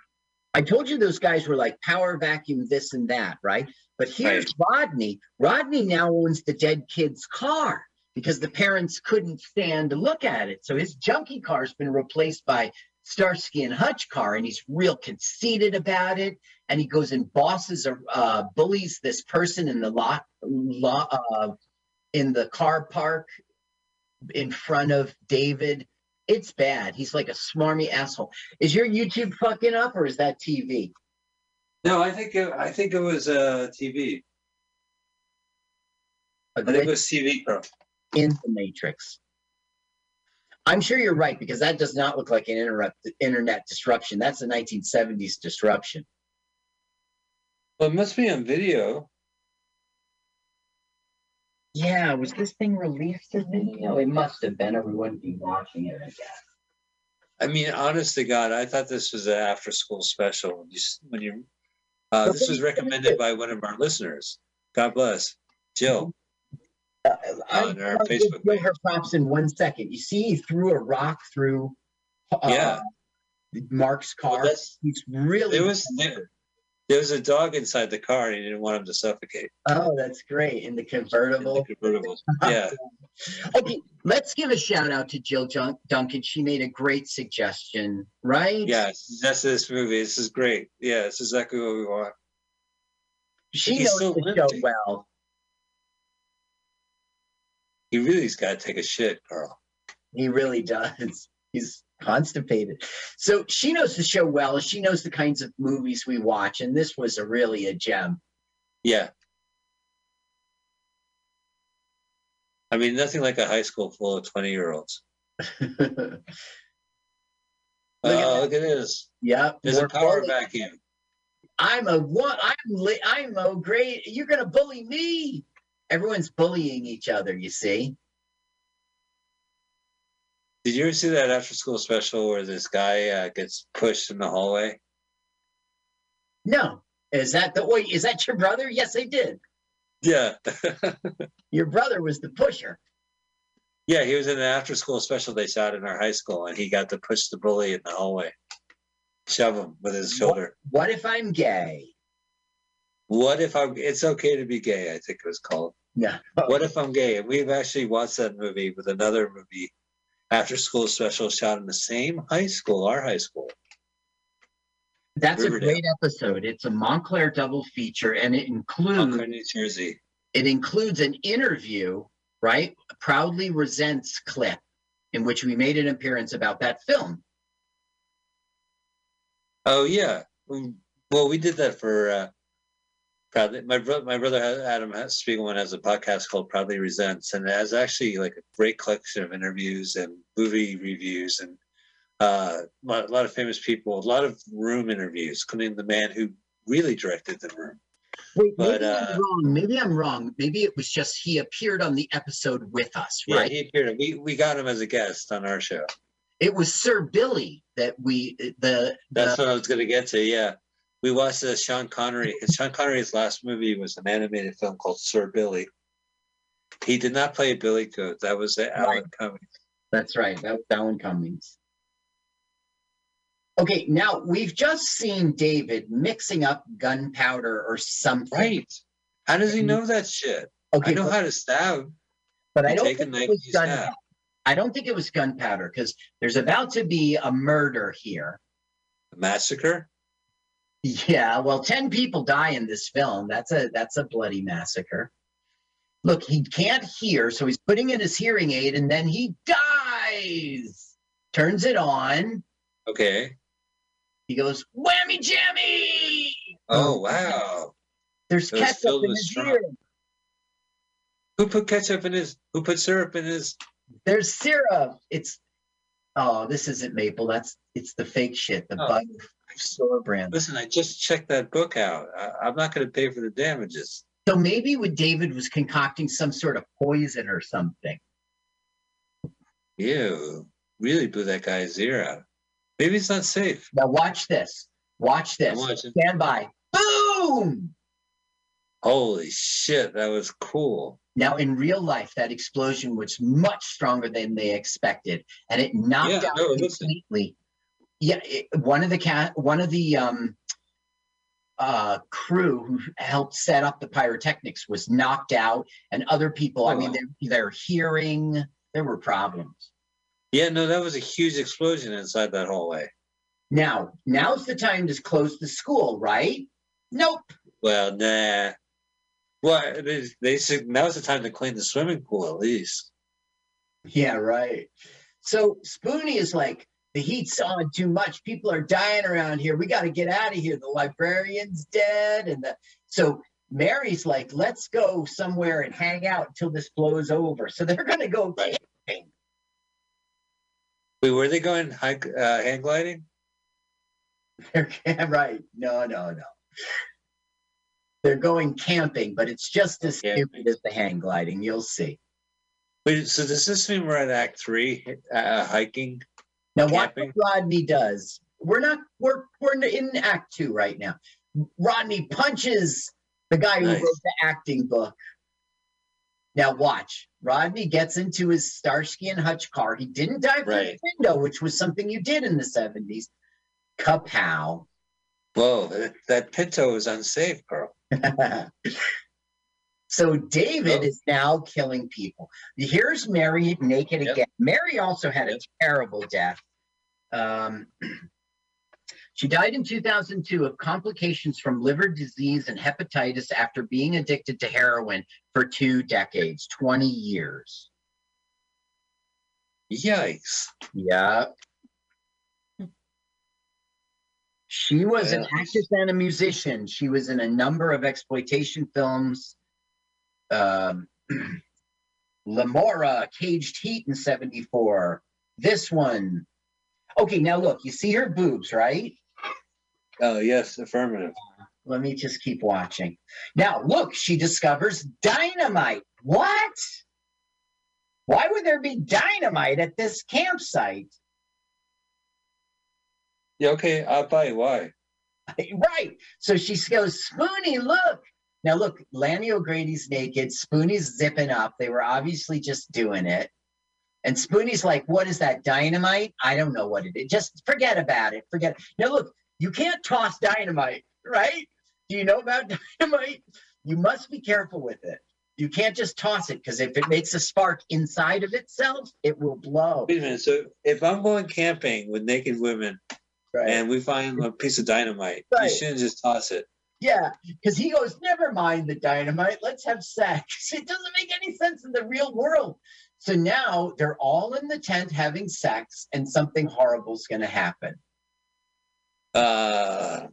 I told you those guys were like power vacuum, this and that, right? But here's Rodney. Rodney now owns the dead kid's car because the parents couldn't stand to look at it. So his junkie car's been replaced by Starsky and Hutch car, and he's real conceited about it. And he goes and bosses or uh, bullies this person in the lot, lot uh, in the car park in front of David. It's bad. He's like a smarmy asshole. Is your YouTube fucking up or is that TV? No, I think it, I think it was uh, TV. A I think it was TV, bro. in the matrix. I'm sure you're right because that does not look like an interrupt, internet disruption. That's a 1970s disruption. Well, it must be on video. Yeah, was this thing released as video? It must have been, or we wouldn't be watching it, I guess. I mean, honest to God, I thought this was an after-school special. When you, when you uh, this was recommended by one of our listeners. God bless, Jill. Uh, I, On our I'll give Facebook Jill her props in one second. You see, he threw a rock through uh, Yeah. Mark's car. that's- He's really. There was there, there was a dog inside the car, and he didn't want him to suffocate. Oh, that's great. In the in convertible. the convertible. Yeah, Okay, let's give a shout out to Jill Jun- Duncan. She made a great suggestion, right? Yes, That's this movie. This is great. Yeah, it's exactly what we want. She knows so the show well. He really's got to take a shit, Carl. He really does. He's constipated. So she knows the show well. She knows the kinds of movies we watch, and this was a really a gem. Yeah. I mean, nothing like a high school full of twenty-year-olds. yeah, uh, Oh, look at this. Yeah. There's a power bully- vacuum. I'm a what? I'm li- I'm a great. You're gonna bully me. Everyone's bullying each other. You see. Did you ever see that after-school special where this guy uh, gets pushed in the hallway? No, is that the wait? Is that your brother? Yes, I did. Yeah. Your brother was the pusher. yeah, he was in an after-school special they shot in our high school, and he got to push the bully in the hallway, shove him with his shoulder. What if I'm gay? What if I'm? It's okay to be gay. I think it was called. Yeah. What if I'm gay? And we've actually watched that movie with another movie, after school special shot in the same high school, our high school. That's a great episode. It's a Montclair double feature, and it includes Montclair, New Jersey. it includes an interview, right? Proudly Resents clip, in which we made an appearance about that film. Oh yeah. Well, we did that for uh, proudly. My brother, my brother Adam Spiegelman has a podcast called Proudly Resents, and it has actually like a great collection of interviews and movie reviews and uh, a lot, a lot of famous people, a lot of room interviews, including the man who really directed the room. Wait, But, maybe uh, I'm wrong. Maybe I'm wrong. Maybe it was just he appeared on the episode with us, Yeah, right? he appeared. We we got him as a guest on our show. It was Sir Billy that we the That's the what I was going to get to. Yeah, we watched the Sean Connery. Sean Connery's last movie was an animated film called Sir Billy. He did not play Billy Goat. That was the Alan Cummings. That's right. That was Alan Cummings. Okay, now we've just seen David mixing up gunpowder or something. Right. How does he know that shit? Okay, I know but, how to stab. but I don't think it was and you stab. gunpowder. I don't think it was gunpowder because there's about to be a murder here. A massacre. Yeah, well, 10 people die in this film. That's a that's a bloody massacre. Look, he can't hear, so he's putting in his hearing aid and then he dies. Turns it on. Okay. He goes, whammy jammy. Oh wow. There's ketchup in his straw. ear. Who put ketchup in his? Who put syrup in his? There's syrup. It's Oh, this isn't maple. That's it's the fake shit. The Oh. bug store brand. Listen, I just checked that book out. I, I'm not going to pay for the damages. So maybe when David was concocting some sort of poison or something. Ew, really blew that guy's ear out. Maybe it's not safe. Now watch this. Watch this. Stand by. Boom! Holy shit, that was cool. Now, in real life, that explosion was much stronger than they expected, and it knocked Yeah, out no, completely. Yeah, it, one of the cat, one of the um, uh, crew who helped set up the pyrotechnics was knocked out, and other people. I mean, Oh. they're, they're hearing. There were problems. Yeah, no, that was a huge explosion inside that hallway. Now, now's the time to close the school, right? Nope. Well, nah. Well, they, they said now's the time to clean the swimming pool at least. Yeah, right. So Spoonie is like, the heat's on too much. People are dying around here. We got to get out of here. The librarian's dead. And the so Mary's like, let's go somewhere and hang out until this blows over. So they're gonna go Right. camping. Wait, were they going hike, uh, hang gliding? They're right. No, no, no. They're going camping, but it's just as stupid as the hang gliding. You'll see. Wait, so does this mean we're at Act Three, uh, hiking? Now, what Rodney does, we're not, we're, we're in Act Two right now. Rodney punches the guy who Nice. wrote the acting book. Now, watch. Rodney gets into his Starsky and Hutch car. He didn't dive through Right. the window, which was something you did in the 70s. Kapow. Whoa, that, that Pinto is unsafe, Carl. so David Oh. is now killing people. Here's Mary naked Yep. again. Mary also had a terrible death. Um, she died in 2002 of complications from liver disease and hepatitis after being addicted to heroin for two decades, 20 years. Yikes! Yeah. She was an actress and a musician. She was in a number of exploitation films. Um, Lemora, Caged Heat in 74. This one. Okay, now look, you see her boobs, right? Oh yes, affirmative. Let me just keep watching. Now, look, she discovers dynamite. What? Why would there be dynamite at this campsite? Yeah, okay, I'll buy. Why? right. So she goes, Spoonie, look. Now look, Lani O'Grady's naked. Spoonie's zipping up. They were obviously just doing it. And Spoonie's like, what is that? Dynamite? I don't know what it is. Just forget about it. Forget it. Now look, you can't toss dynamite, right? Do you know about dynamite? You must be careful with it. You can't just toss it because if it makes a spark inside of itself, it will blow. Wait a minute. So if I'm going camping with naked women Right. and we find a piece of dynamite, Right. you shouldn't just toss it. Yeah, because he goes, never mind the dynamite, let's have sex. It doesn't make any sense in the real world. So now they're all in the tent having sex, and something horrible's going to happen. Uh,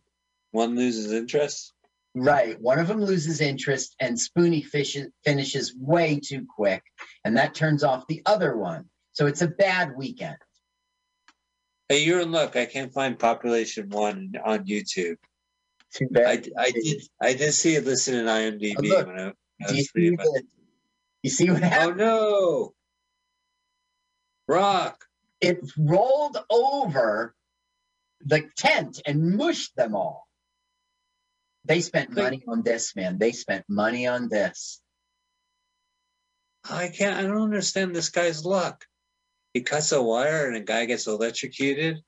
one loses interest. Right. One of them loses interest, and Spoony fishes, finishes way too quick, and that turns off the other one. So it's a bad weekend. Hey, you're in luck. I can't find Population One on YouTube. Too I, bad. I did I did see it listed in IMDb Oh, look. when I, I Do you see, the, you see what Oh no! Rock. It rolled over the tent and mushed them all. They spent Like- money on this, man. They spent money on this. I can't. I don't understand this guy's luck. He cuts a wire and a guy gets electrocuted.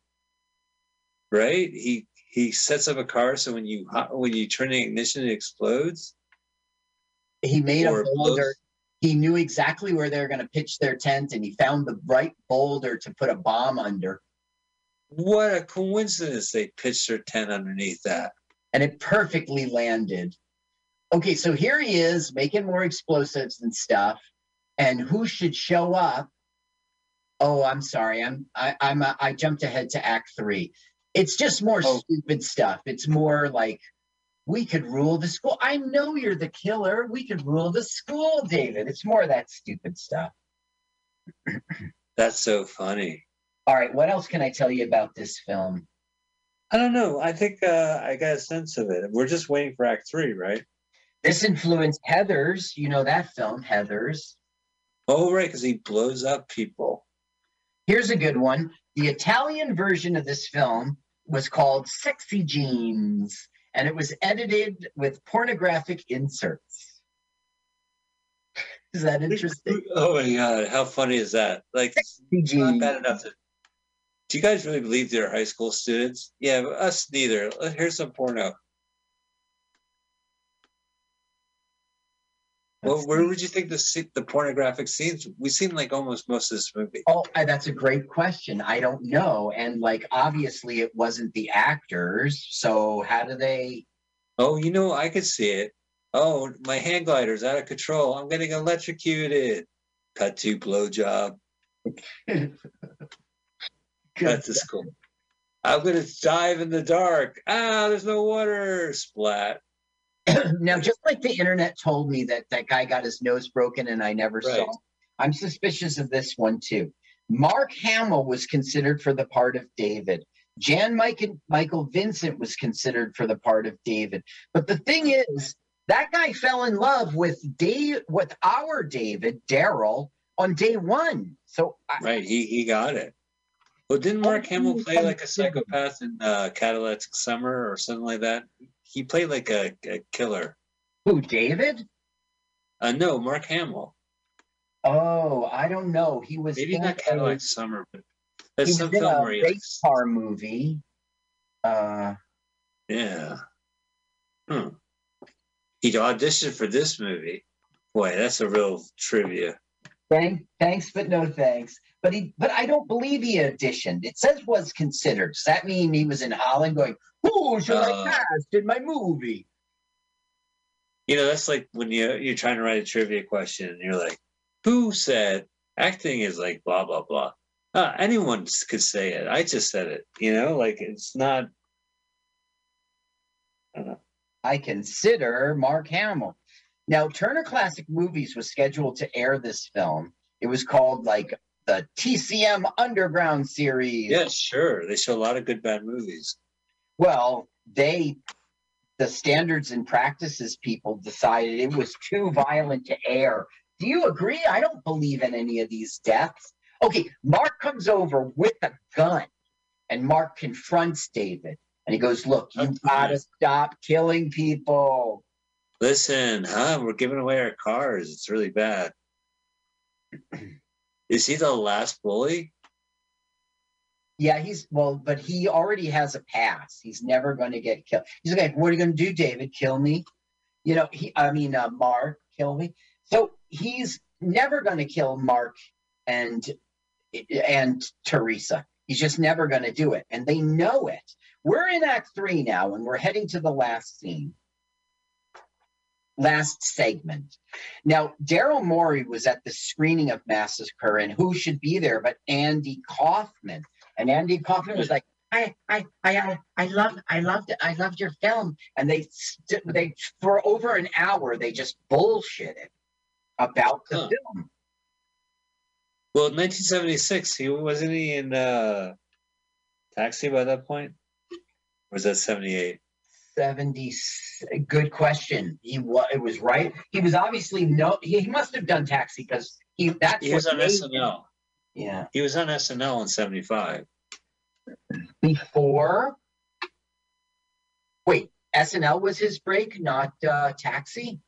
Right? He he sets up a car so when you when you turn the ignition, it explodes. He made Or a boulder. He knew exactly where they were going to pitch their tent, and he found the right boulder to put a bomb under, What a coincidence! They pitched their tent underneath that. and it perfectly landed. Okay, so here he is making more explosives and stuff, and who should show up? Oh, I'm sorry. I'm I, I'm uh, I jumped ahead to Act Three. It's just more Oh. stupid stuff. It's more like we could rule the school. I know you're the killer. We could rule the school, David. It's more of that stupid stuff. That's so funny. All right, what else can I tell you about this film? I don't know. I think uh, I got a sense of it. We're just waiting for Act Three, right? This influenced Heathers. You know that film, Heathers. Oh, right, because he blows up people. Here's a good one. The Italian version of this film was called Sexy Jeans, and it was edited with pornographic inserts. Is that interesting? Oh my god, how funny is that? Like, Sexy it's not bad enough to. Do you guys really believe they're high school students? Yeah, us neither. Here's some porno. Well, where would you think the the pornographic scenes? We've seen like almost most of this movie. Oh, uh, that's a great question. I don't know. And like, obviously, it wasn't the actors. So how do they? Oh, you know, I could see it. Oh, my hand glider's out of control. I'm getting electrocuted. Cut to blowjob. That's to school. I'm gonna dive in the dark. Ah, there's no water. Splat. now, just like the internet told me that that guy got his nose broken and I never Right. saw, I'm suspicious of this one too. Mark Hamill was considered for the part of David. Jan Mike- Michael Vincent was considered for the part of David. But the thing is, that guy fell in love with Dave, with our David Daryl on day one. So I, Right, he he got it. Well, didn't Mark Hamill play like a psychopath in uh, Cadillac Summer or something like that? He played like a, a killer. who David? Uh, no, Mark Hamill. Oh, I don't know. He was Maybe in not a- Cadillac Summer, but that's some film a where he like, race car movie. Uh, yeah. Hmm. He auditioned for this movie. Boy, that's a real trivia. thank, thanks, but no thanks. But he, but I don't believe he auditioned. It says was considered. Does that mean he was in Holland going, "Who should Uh, I cast in my movie?" You know, that's like when you you're trying to write a trivia question and you're like, "Who said acting is like blah blah blah?" Uh, anyone could say it. I just said it. You know, like it's not. I don't know. I consider Mark Hamill. Now, Turner Classic Movies was scheduled to air this film. It was called like the TCM Underground series. Yeah, sure. They show a lot of good bad movies. Well, they, the standards and practices people decided it was too violent to air. Do you agree? I don't believe in any of these deaths. Okay, Mark comes over with a gun and Mark confronts David and he goes, Look, you gotta stop killing people. Listen, huh? We're giving away our cars. It's really bad. Is he the last bully? Yeah, he's well, but he already has a pass. He's never going to get killed. He's like, "What are you going to do, David? Kill me?" You know, he. I mean, uh, Mark, kill me. So he's never going to kill Mark and and Teresa. He's just never going to do it, and they know it. We're in Act Three now, and we're heading to the last scene, last segment. Now, Derrel Maury was at the screening of Massacre, and who should be there but Andy Kaufman? And Andy Kaufman was like, I, I, I, I, I loved, I loved it. I loved your film. And they, st- they, for over an hour, they just bullshitted about the Huh. film. Well, 1976. He wasn't he in uh, Taxi by that point, or was that 78? 70, good question. He was, it was right. He was obviously no, he, he must have done Taxi because he, that's He was on made- SNL. Yeah. He was on SNL in 75. Before, wait, SNL was his break, not uh, Taxi?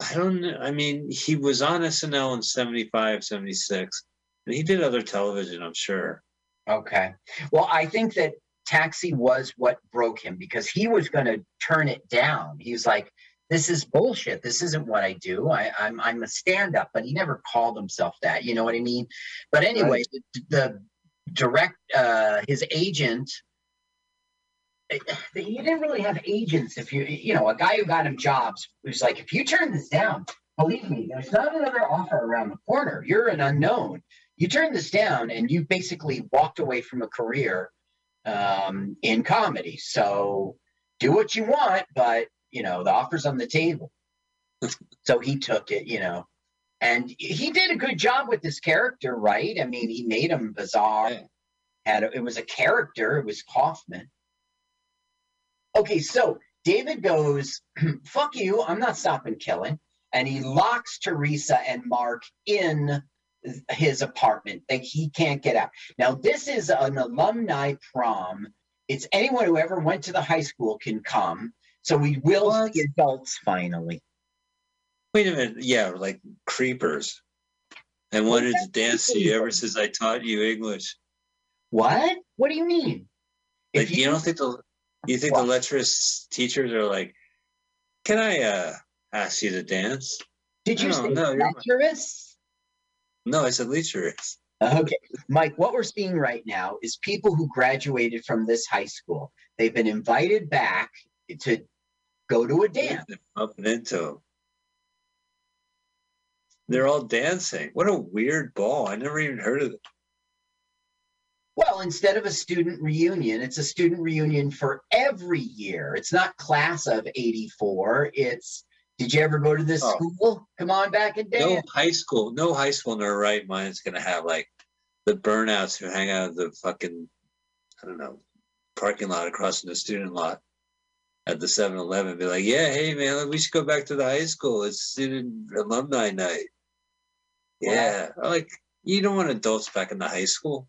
I don't know. I mean, he was on SNL in 75, 76. And he did other television, I'm sure. Okay. Well, I think that Taxi was what broke him because he was going to turn it down. He was like, "This is bullshit. This isn't what I do. I, I'm I'm a stand-up." But he never called himself that. You know what I mean? But anyway, the, the direct uh, his agent. eh, He didn't really have agents. If you you know a guy who got him jobs was like, if you turn this down, believe me, there's not another offer around the corner. You're an unknown you turn this down and you basically walked away from a career um, in comedy. So do what you want, but you know the offer's on the table. so he took it, you know, and he did a good job with this character, right? I mean, he made him bizarre. Yeah. had a, it was a character. It was Kaufman. Okay, so David goes, "Fuck you! I'm not stopping killing," and he locks Teresa and Mark in his apartment. Like he can't get out. Now, this is an alumni prom. It's anyone who ever went to the high school can come. So we will What? see adults finally. Wait a minute. Yeah, like creepers. And Well, wanted to dance to you ever since I taught you English. What? What do you mean? Like you, don't think the you think What? the lecherous teachers are like, can I uh ask you to dance? did you No, say no, you're- lecherous? No, I said lecherous. Okay, Mike, what we're seeing right now is people who graduated from this high school. They've been invited back to go to a dance. Bumping into. They're all dancing. What a weird ball. I never even heard of it. Well, instead of a student reunion, it's a student reunion for every year. It's not class of 84. It's did you ever go to this Oh. school? Come on back and dance. No high school, no high school in their right mind is gonna have like the burnouts who hang out at the fucking I don't know parking lot across from the student lot at the 7-Eleven. Be like, yeah, hey man, we should go back to the high school. It's student alumni night. Yeah, like you don't want adults back in the high school.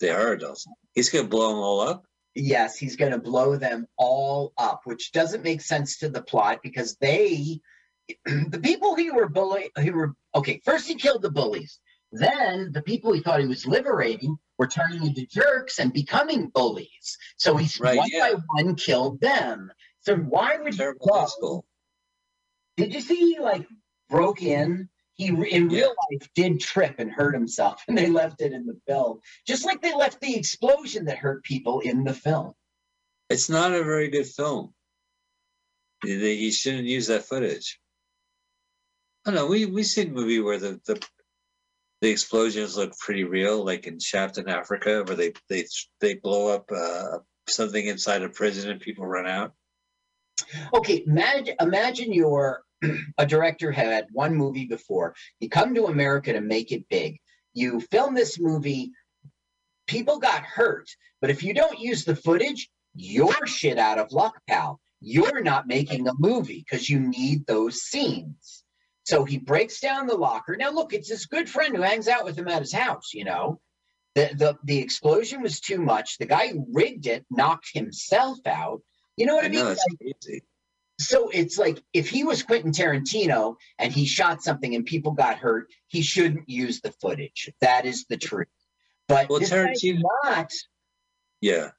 They are adults, he's gonna blow them all up. Yes, he's going to blow them all up, which doesn't make sense to the plot because they, the people who were bully, who were okay. First, he killed the bullies. Then the people he thought he was liberating were turning into jerks and becoming bullies. So he's Right, one yeah. by one killed them. So why would he Terrible go? school. Did you see he like broke in? He in Yeah. real life did trip and hurt himself, and they left it in the film, just like they left the explosion that hurt people in the film. It's not a very good film. You you shouldn't use that footage. I don't know. We we seen a movie where the, the the explosions look pretty real, like in Shaft in Africa, where they they they blow up uh, something inside a prison and people run out. Okay, imagine, imagine you're a director had one movie before. You come to America to make it big. You film this movie, people got hurt, but if you don't use the footage, you're shit out of luck, pal. You're not making a movie because you need those scenes. So he breaks down the locker. Now, look, it's his good friend who hangs out with him at his house, you know. The, the, the explosion was too much. The guy who rigged it knocked himself out. You know what I, I mean? know Like, so it's like if he was Quentin Tarantino and he shot something and people got hurt, he shouldn't use the footage. That is the truth. But Well, Tarantino- not. Yeah.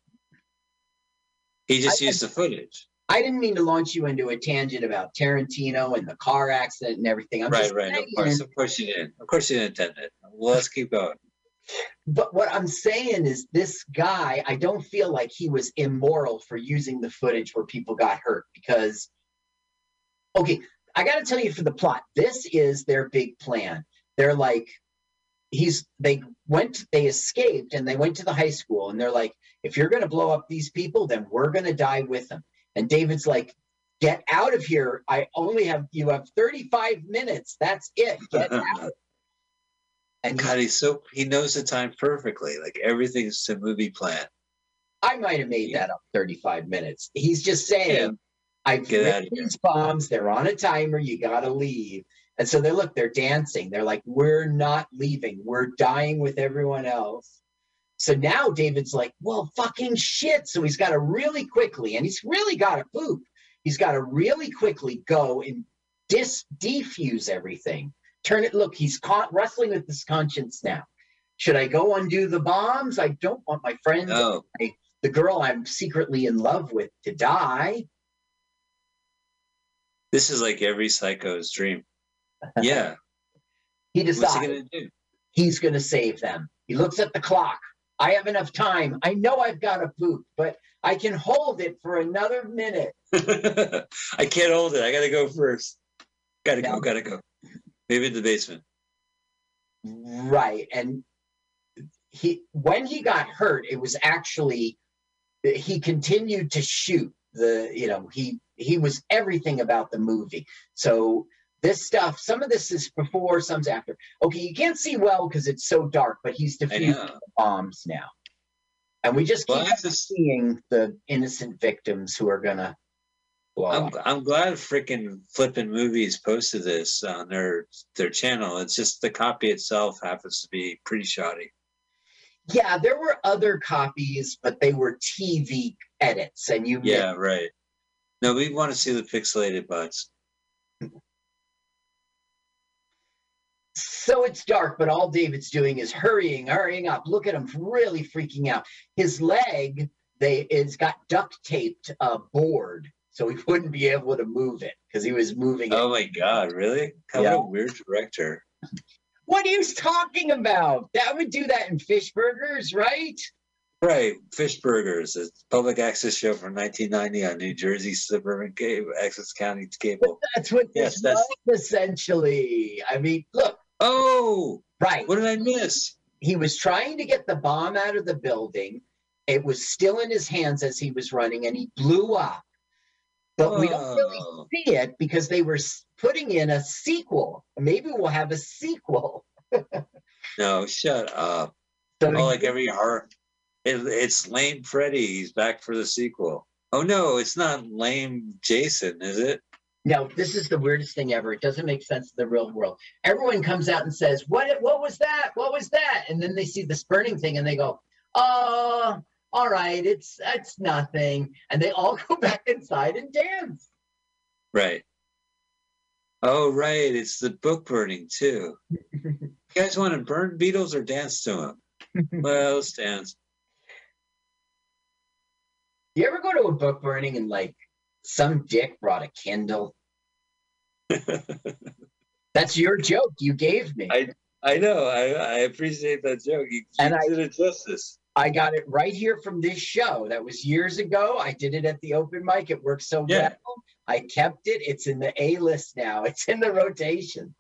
He just I- used the footage. I didn't mean to launch you into a tangent about Tarantino and the car accident and everything. I'm right, just right. Of course, of course you didn't. Of course you didn't intend it. Well, let's keep going. But what I'm saying is, this guy, I don't feel like he was immoral for using the footage where people got hurt because, okay, I got to tell you for the plot, this is their big plan. They're like, he's, they went, they escaped and they went to the high school and they're like, if you're going to blow up these people, then we're going to die with them. And David's like, get out of here. I only have, you have 35 minutes. That's it. Get out. And God, he's so he knows the time perfectly. Like everything's a movie plan. I might have made that up 35 minutes. He's just saying, Yeah. I've Get rigged outta here. these bombs. They're on a timer. You got to leave. And so they look, they're dancing. They're like, we're not leaving. We're dying with everyone else. So now David's like, well, fucking shit. So he's got to really quickly, and he's really got to poop. He's got to really quickly go and dis defuse everything. Turn it. Look, he's caught wrestling with his conscience now. Should I go undo the bombs? I don't want my friends No, the girl I'm secretly in love with to die. this is like every psycho's dream. Yeah, He what's he gonna do? he's going to save them. He looks at the clock. I have enough time. I know I've got to poop, but I can hold it for another minute. I can't hold it. I gotta go first. Gotta Yeah. go. Gotta go. Maybe in the basement. Right. And he when he got hurt, it was actually he continued to shoot the, you know, he he was everything about the movie. So this stuff, some of this is before, some's after. Okay, you can't see well because it's so dark, but he's defusing bombs now. And we just Well, keep that's just, seeing the innocent victims who are gonna blow I'm up. I'm glad freaking flipping movies posted this on their their channel. It's just the copy itself happens to be pretty shoddy. Yeah, there were other copies, but they were TV edits, and you Yeah, right. No, we want to see the pixelated butts. So it's dark, but all David's doing is hurrying, hurrying up. Look at him, really freaking out. His leg, they is got duct taped a board, so he wouldn't be able to move it because he was moving it. Oh my god, really? What Yeah. a weird director. What are you talking about? That would do that in fish burgers, right? Right, Fish Burgers, a public access show from 1990 on New Jersey suburban cable, access county cable. That's what Yes, this that's- was essentially. I mean, look, Oh, right. what did I miss? he was trying to get the bomb out of the building. It was still in his hands as he was running, and he blew up. But we don't really Oh. see it because they were putting in a sequel. Maybe we'll have a sequel. No, shut up. So Oh, like every horror. It, it's lame Freddy. He's back for the sequel. Oh no, it's not lame Jason, is it? Now, this is the weirdest thing ever. It doesn't make sense in the real world. Everyone comes out and says, "What? What was that? What was that?" And then they see this burning thing, and they go, "Oh, all right, it's it's nothing." And they all go back inside and dance. Right. Oh right, it's the book burning too. You guys want to burn Beatles or dance to them? well, let's dance. You ever go to a book burning and like some dick brought a Kindle? That's your joke you gave me. I- I know. I, I appreciate that joke. You, you And I- did it justice. I got it right here from this show. That was years ago. I did it at the open mic. It worked so Yeah. well. I kept it. It's in the A list now. It's in the rotation.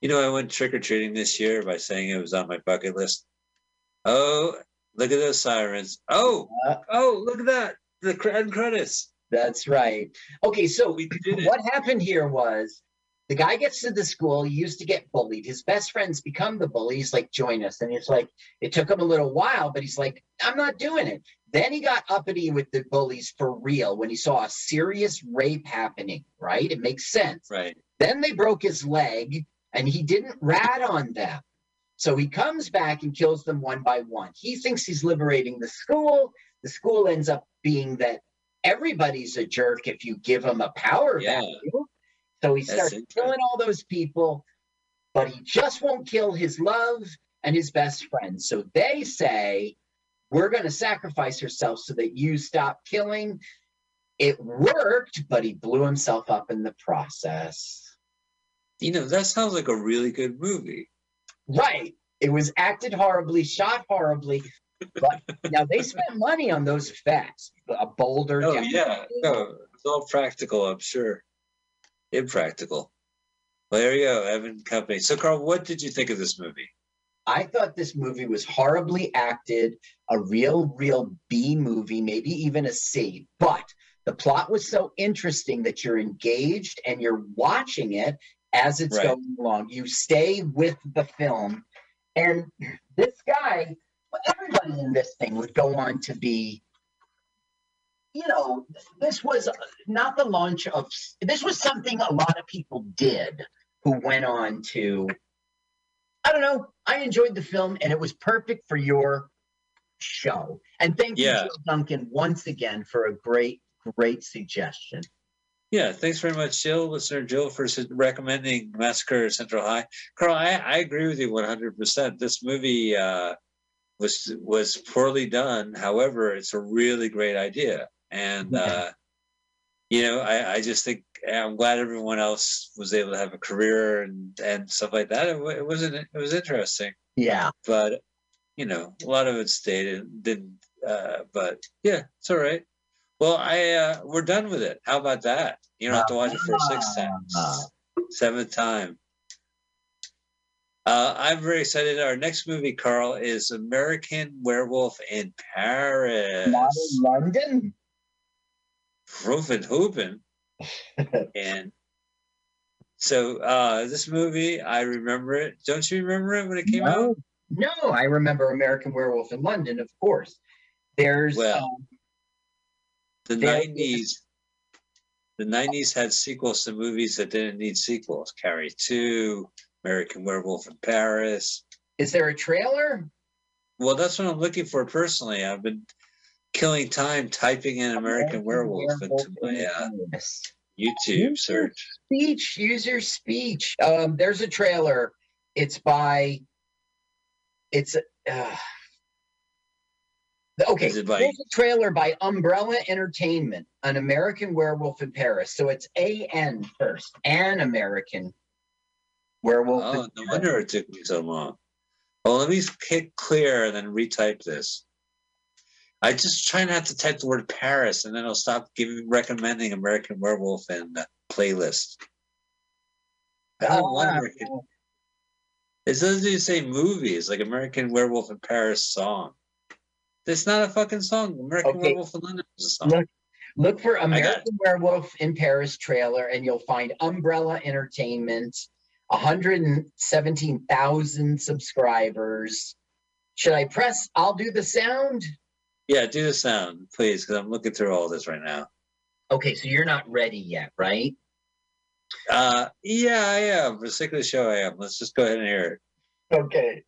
You know, I went trick or treating this year by saying it was on my bucket list. Oh, look at those sirens! Oh, Uh, oh, look at that! The end credits. That's right. Okay, so We did it. what happened here was the guy gets to the school. He used to get bullied. His best friends become the bullies, like join us. And it's like, it took him a little while, but he's like, I'm not doing it. Then he got uppity with the bullies for real when he saw a serious rape happening, right? It makes sense. Right. Then they broke his leg and he didn't rat on them. So he comes back and kills them one by one. He thinks he's liberating the school. The school ends up being that everybody's a jerk if you give them a power Yeah. value. So he That's starts killing all those people, but he just won't kill his love and his best friend. So they say, We're going to sacrifice ourselves so that you stop killing. It worked, but he blew himself up in the process. You know, that sounds like a really good movie. Right. It was acted horribly, shot horribly. But now they spent money on those effects. A boulder. Oh down- yeah, no, it's all practical. I'm sure. Impractical. Well, there you go, Evan Company. So, Carl, what did you think of this movie? I thought this movie was horribly acted, a real, real B movie, maybe even a C. But the plot was so interesting that you're engaged and you're watching it as it's Right. going along. You stay with the film. And this guy, everybody in this thing would go on to be, you know, this was not the launch of, this was something a lot of people did who went on to I don't know. I enjoyed the film and it was perfect for your show. And thank Yeah. you, Joe Duncan, once again for a great, great suggestion. Yeah, thanks very much, Jill, listener Jill, for recommending Massacre at Central High. Carl, I, I agree with you 100%. This movie uh, was was poorly done. However, it's a really great idea, and Yeah. uh, you know, I, I just think I'm glad everyone else was able to have a career and and stuff like that. It, it wasn't it was interesting. Yeah. but you know, a lot of it stayed and didn't. Uh, but yeah, it's all right. Well, I uh, we're done with it. How about that? You don't have to watch it for a sixth time, Ah. seventh time. Uh, I'm very excited. Our next movie, Carl, is American Werewolf in Paris. Not in London? Roofing Hoopin. and so uh this movie, I remember it. Don't you remember it when it came no, out? no, I remember American Werewolf in London, of course. There's Well, um, The nineties the nineties had sequels to movies that didn't need sequels. Carrie Two, American Werewolf in Paris. is there a trailer? Well, that's what I'm looking for personally. I've been killing time typing in American, Werewolf, into my uh. YouTube search. speech user speech um there's a trailer it's by it's uh, okay Is it by- there's a trailer by umbrella entertainment an american werewolf in paris so it's an first an american werewolf Oh, no wonder it took me so long. Well, let me hit clear and then retype this. I just try not to type the word Paris, and then it'll stop giving recommending American Werewolf in the playlist. I don't Oh, want wow. American. It doesn't even say movies like American Werewolf in Paris song. It's not a fucking song. American Okay. Werewolf in London is a song. Look, look for American Werewolf in Paris trailer, and you'll find Umbrella Entertainment, 117,000 subscribers. Should I press? I'll do the sound. Yeah, do the sound, please, because I'm looking through all this right now. Okay, so you're not ready yet, right? Uh, yeah, I am. For of the show, I am. Let's just go ahead and hear it. Okay.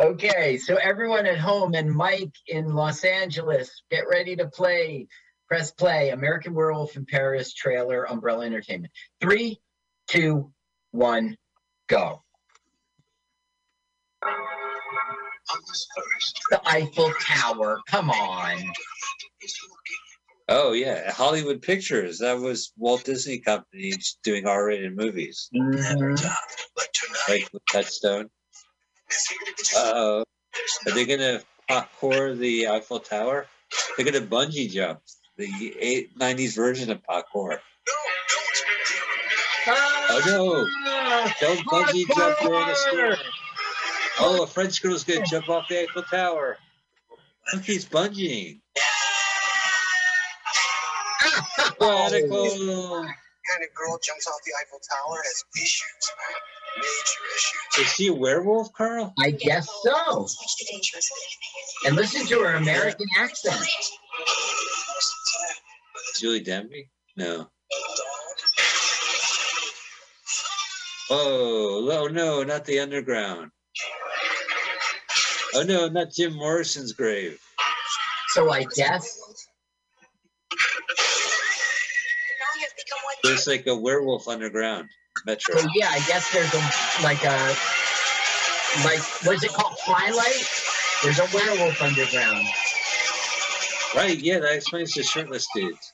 Okay, so everyone at home and Mike in Los Angeles, get ready to play. Press play. American Werewolf in Paris trailer, Umbrella Entertainment. Three, two, one, go. The Eiffel Tower. Come on. Oh yeah, Hollywood Pictures. That was Walt Disney Company doing R-rated movies, Mhm. like Touchstone. Uh oh, are they gonna parkour the Eiffel Tower? They're gonna bungee jump the eight nineties version of parkour. Oh no! Don't bungee jump during a storm. Oh, a French girl's gonna jump off the Eiffel Tower. Look, he's bungeeing. Radical. kind of girl jumps off the Eiffel Tower has issues, major issues. Is he a werewolf, Carl? I guess so. And listen to her American accent. Julie Delpy? No. Oh, oh no, not the underground. Oh no, not Jim Morrison's grave. So I guess There's like a werewolf underground metro. So yeah, I guess there's a like a like what's it called? Twilight. There's a werewolf underground. Right, yeah, that explains the shirtless dudes.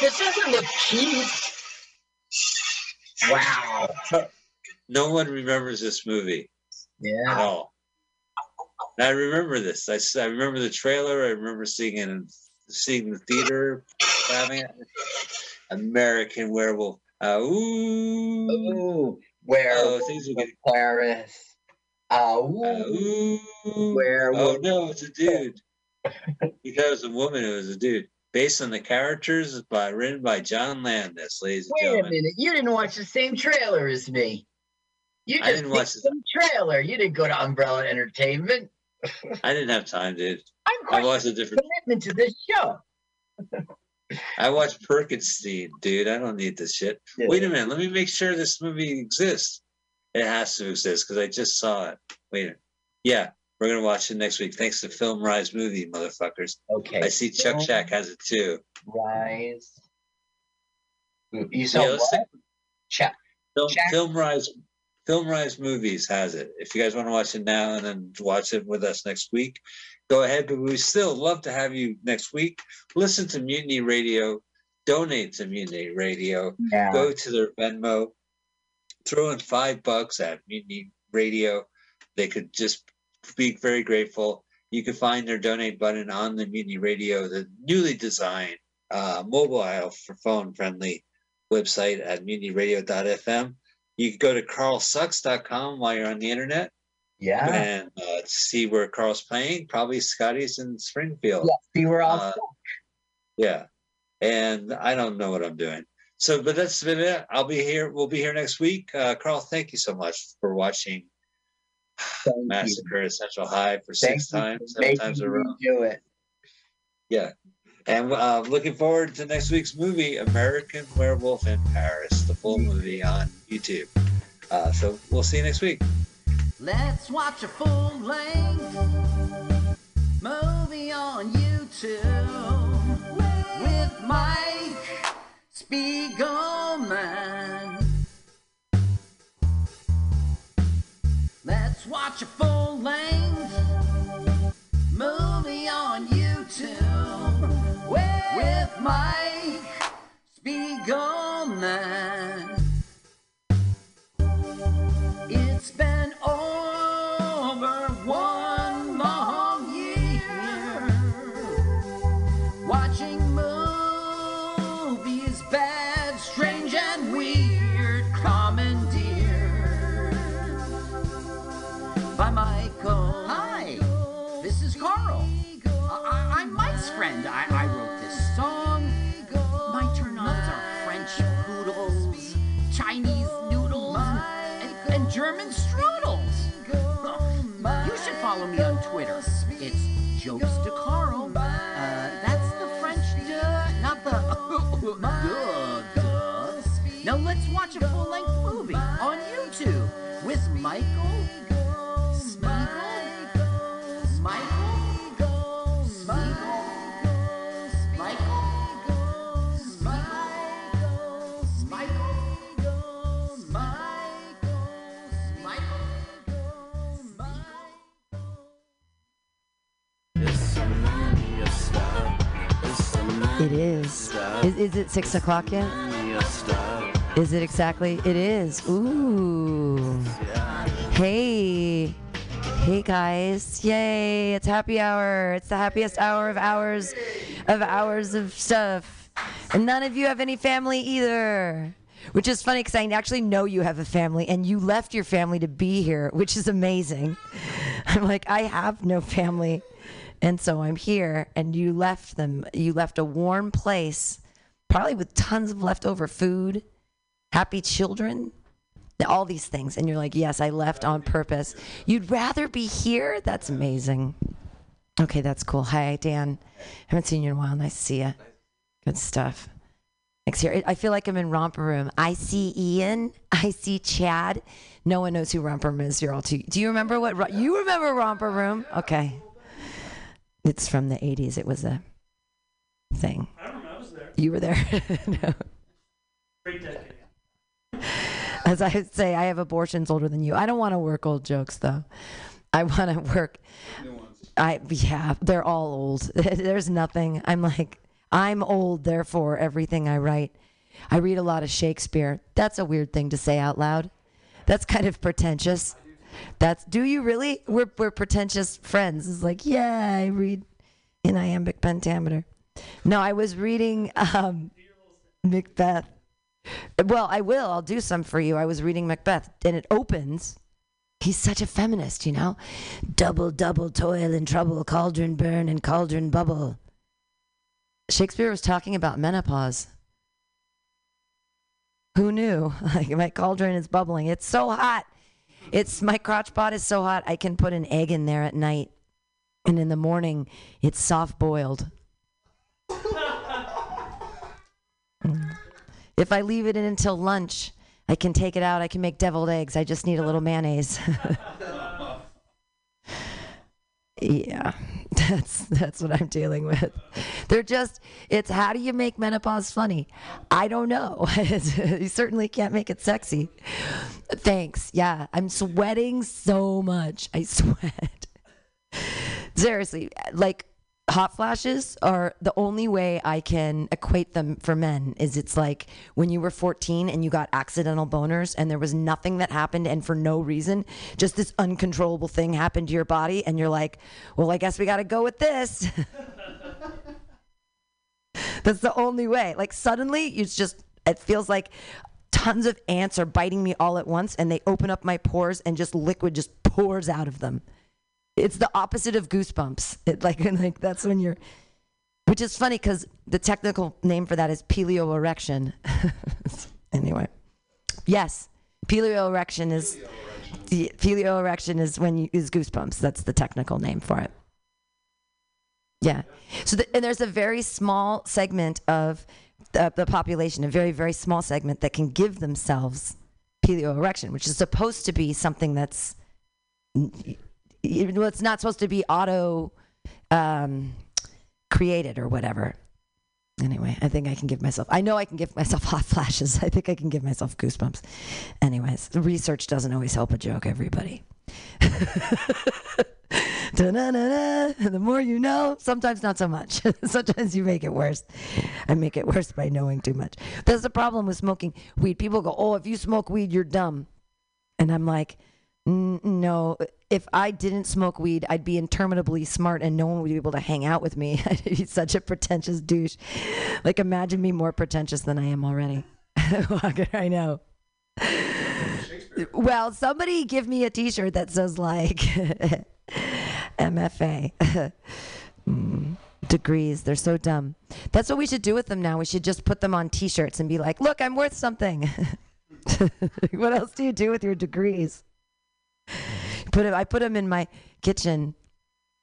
This doesn't look cheap. Wow. No one remembers this movie Yeah. at all. And I remember this. I, I remember the trailer. I remember seeing it in seeing the theater, having. American Werewolf. Uh, ooh. Oh, things are getting. Paris. Uh, ooh, Uh, ooh. Oh no, it's a dude. he thought it was a woman. It was a dude. Based on the characters by written by John Landis, ladies and Wait a minute, you didn't watch the same trailer as me. You I didn't watch the- trailer. You didn't go to Umbrella Entertainment. I didn't have time, dude. I'm I watched a different. commitment to this show. I watched Perkinstein, dude. I don't need this shit. Wait a minute. Let me make sure this movie exists. It has to exist because I just saw it. Wait a minute. Yeah, we're gonna watch it next week. Thanks to Film Rise Movie, motherfuckers. Okay. I see Chuck Shack has it too. Rise. You saw Yeah, what? Check. Film, Shack- Film Rise, Film Rise Movies has it. If you guys want to watch it now and then watch it with us next week, go ahead. But we still love to have you next week. Listen to Mutiny Radio. Donate to Mutiny Radio. Yeah. Go to their Venmo. Throw in five bucks at Mutiny Radio. They could just be very grateful. You can find their donate button on the Mutiny Radio, the newly designed uh, mobile for phone friendly website at mutinyradio.fm. You can go to carlsucks.com while you're on the internet Yeah. and uh, see where Carl's playing. Probably Scotty's in Springfield. Yeah. See, we're all Uh, Yeah. and I don't know what I'm doing. So, but that's been it. I'll be here. We'll be here next week. Uh, Carl, thank you so much for watching Thank you. Massacre at Central High for Thank six you times, seven times a row. Do it. Yeah. And uh, looking forward to next week's movie, American Werewolf in Paris, the full movie on YouTube. Uh, so we'll see you next week. Let's watch a full length movie on YouTube with Mike Spiegelman. Let's watch a full length movie on YouTube with Mike Spiegelman. It's been jokes to It is. Is, is it six o'clock yet? Is it exactly? It is. Ooh. Hey. Hey guys. Yay. It's happy hour. It's the happiest hour of hours of hours of stuff. And none of you have any family either. Which is funny because I actually know you have a family and you left your family to be here, which is amazing. I'm like, I have no family. And so I'm here, and you left them. You left a warm place, probably with tons of leftover food, happy children, all these things. And you're like, yes, I left on purpose. You'd rather be here? That's amazing. Okay, that's cool. Hi, Dan. Haven't seen you in a while. Nice to see you. Good stuff. Next here. I feel like I'm in Romper Room. I see Ian. I see Chad. No one knows who Romper Room is. You're all too. Do you remember what you remember Romper Room? Okay. It's from the 80s. It was a thing. I don't know. I was there. You were there. no. Great decade. As I say, I have abortions older than you. I don't want to work old jokes though. I want to work. I yeah, they're all old. There's nothing. I'm like I'm old, therefore everything I write. I read a lot of Shakespeare. That's a weird thing to say out loud. That's kind of pretentious. That's do you really? We're we're pretentious friends. It's like yeah, I read in iambic pentameter. No, I was reading um, Macbeth. Well, I will. I'll do some for you. I was reading Macbeth, and it opens. He's such a feminist, you know. Double, double toil and trouble, cauldron burn and cauldron bubble. Shakespeare was talking about menopause. Who knew? Like my cauldron is bubbling. It's so hot. It's my crotch pot is so hot. I can put an egg in there at night, and in the morning, it's soft boiled. If I leave it in until lunch, I can take it out. I can make deviled eggs. I just need a little mayonnaise. yeah, that's that's what I'm dealing with. They're just it's how do you make menopause funny? I don't know. you certainly can't make it sexy. Thanks. Yeah, I'm sweating so much. I sweat. Seriously, like hot flashes are the only way I can equate them for men is it's like when you were 14 and you got accidental boners and there was nothing that happened and for no reason just this uncontrollable thing happened to your body and you're like well I guess we got to go with this. That's the only way. Like suddenly it's just it feels like tons of ants are biting me all at once and they open up my pores and just liquid just pours out of them it's the opposite of goosebumps. It like like that's when you're which is funny because the technical name for that is peleo anyway, yes, piloerection is the piloerection is when you use goosebumps. That's the technical name for it. Yeah. So the, and there's a very small segment of the, the population, a very very small segment that can give themselves piloerection, which is supposed to be something that's well, it's not supposed to be auto um, created or whatever. Anyway, I think I can give myself. I know I can give myself hot flashes. I think I can give myself goosebumps. Anyways, the research doesn't always help a joke. Everybody. The more you know, sometimes not so much. sometimes you make it worse. I make it worse by knowing too much. That's the problem with smoking weed. People go, "Oh, if you smoke weed, you're dumb," and I'm like, "N- "No. If I didn't smoke weed, I'd be interminably smart, and no one would be able to hang out with me. I'd be such a pretentious douche. Like, imagine me more pretentious than I am already. I know." Well, somebody give me a T-shirt that says like MFA. Mm, degrees. They're so dumb. That's what we should do with them now. We should just put them on T-shirts and be like, "Look, I'm worth something." what else do you do with your degrees? Put it. I put them in my kitchen,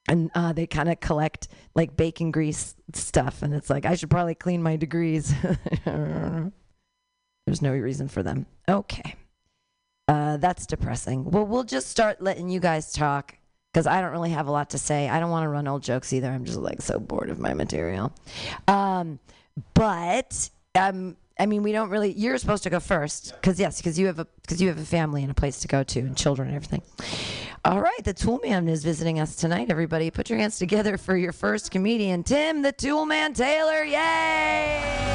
and uh, they kind of collect like bacon grease stuff, and it's like I should probably clean my degrees. There's no reason for them. Okay. Uh, that's depressing. Well, we'll just start letting you guys talk because I don't really have a lot to say. I don't want to run old jokes either. I'm just like so bored of my material. Um, but um, I mean, we don't really. You're supposed to go first because yes, because you have a because you have a family and a place to go to and children and everything. All right, the Tool Man is visiting us tonight. Everybody, put your hands together for your first comedian, Tim the Tool Man Taylor. Yay!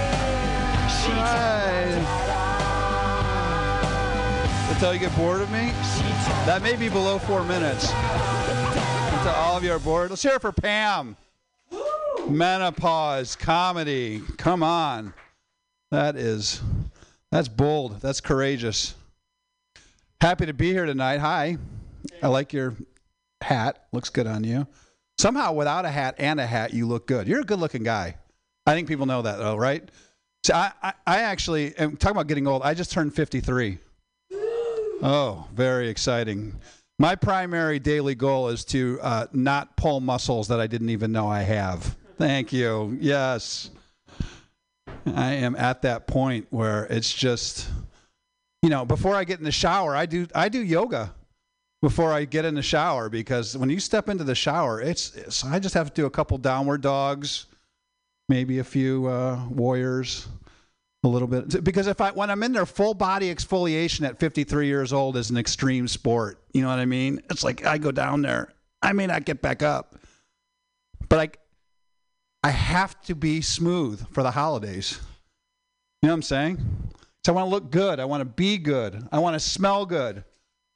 Until you get bored of me? That may be below four minutes. Until all of you are bored. Let's hear it for Pam. Menopause, comedy. Come on. That is, that's bold. That's courageous. Happy to be here tonight. Hi. I like your hat. Looks good on you. Somehow, without a hat and a hat, you look good. You're a good looking guy. I think people know that, though, right? So I, I, I actually, am talking about getting old, I just turned 53. Oh, very exciting. My primary daily goal is to uh, not pull muscles that I didn't even know I have. Thank you. Yes. I am at that point where it's just, you know, before I get in the shower, I do I do yoga before I get in the shower because when you step into the shower, it's, it's I just have to do a couple downward dogs, maybe a few uh, warriors, a little bit because if I when I'm in there, full body exfoliation at 53 years old is an extreme sport. You know what I mean? It's like I go down there, I may not get back up, but I I have to be smooth for the holidays. You know what I'm saying? So I want to look good. I want to be good. I want to smell good.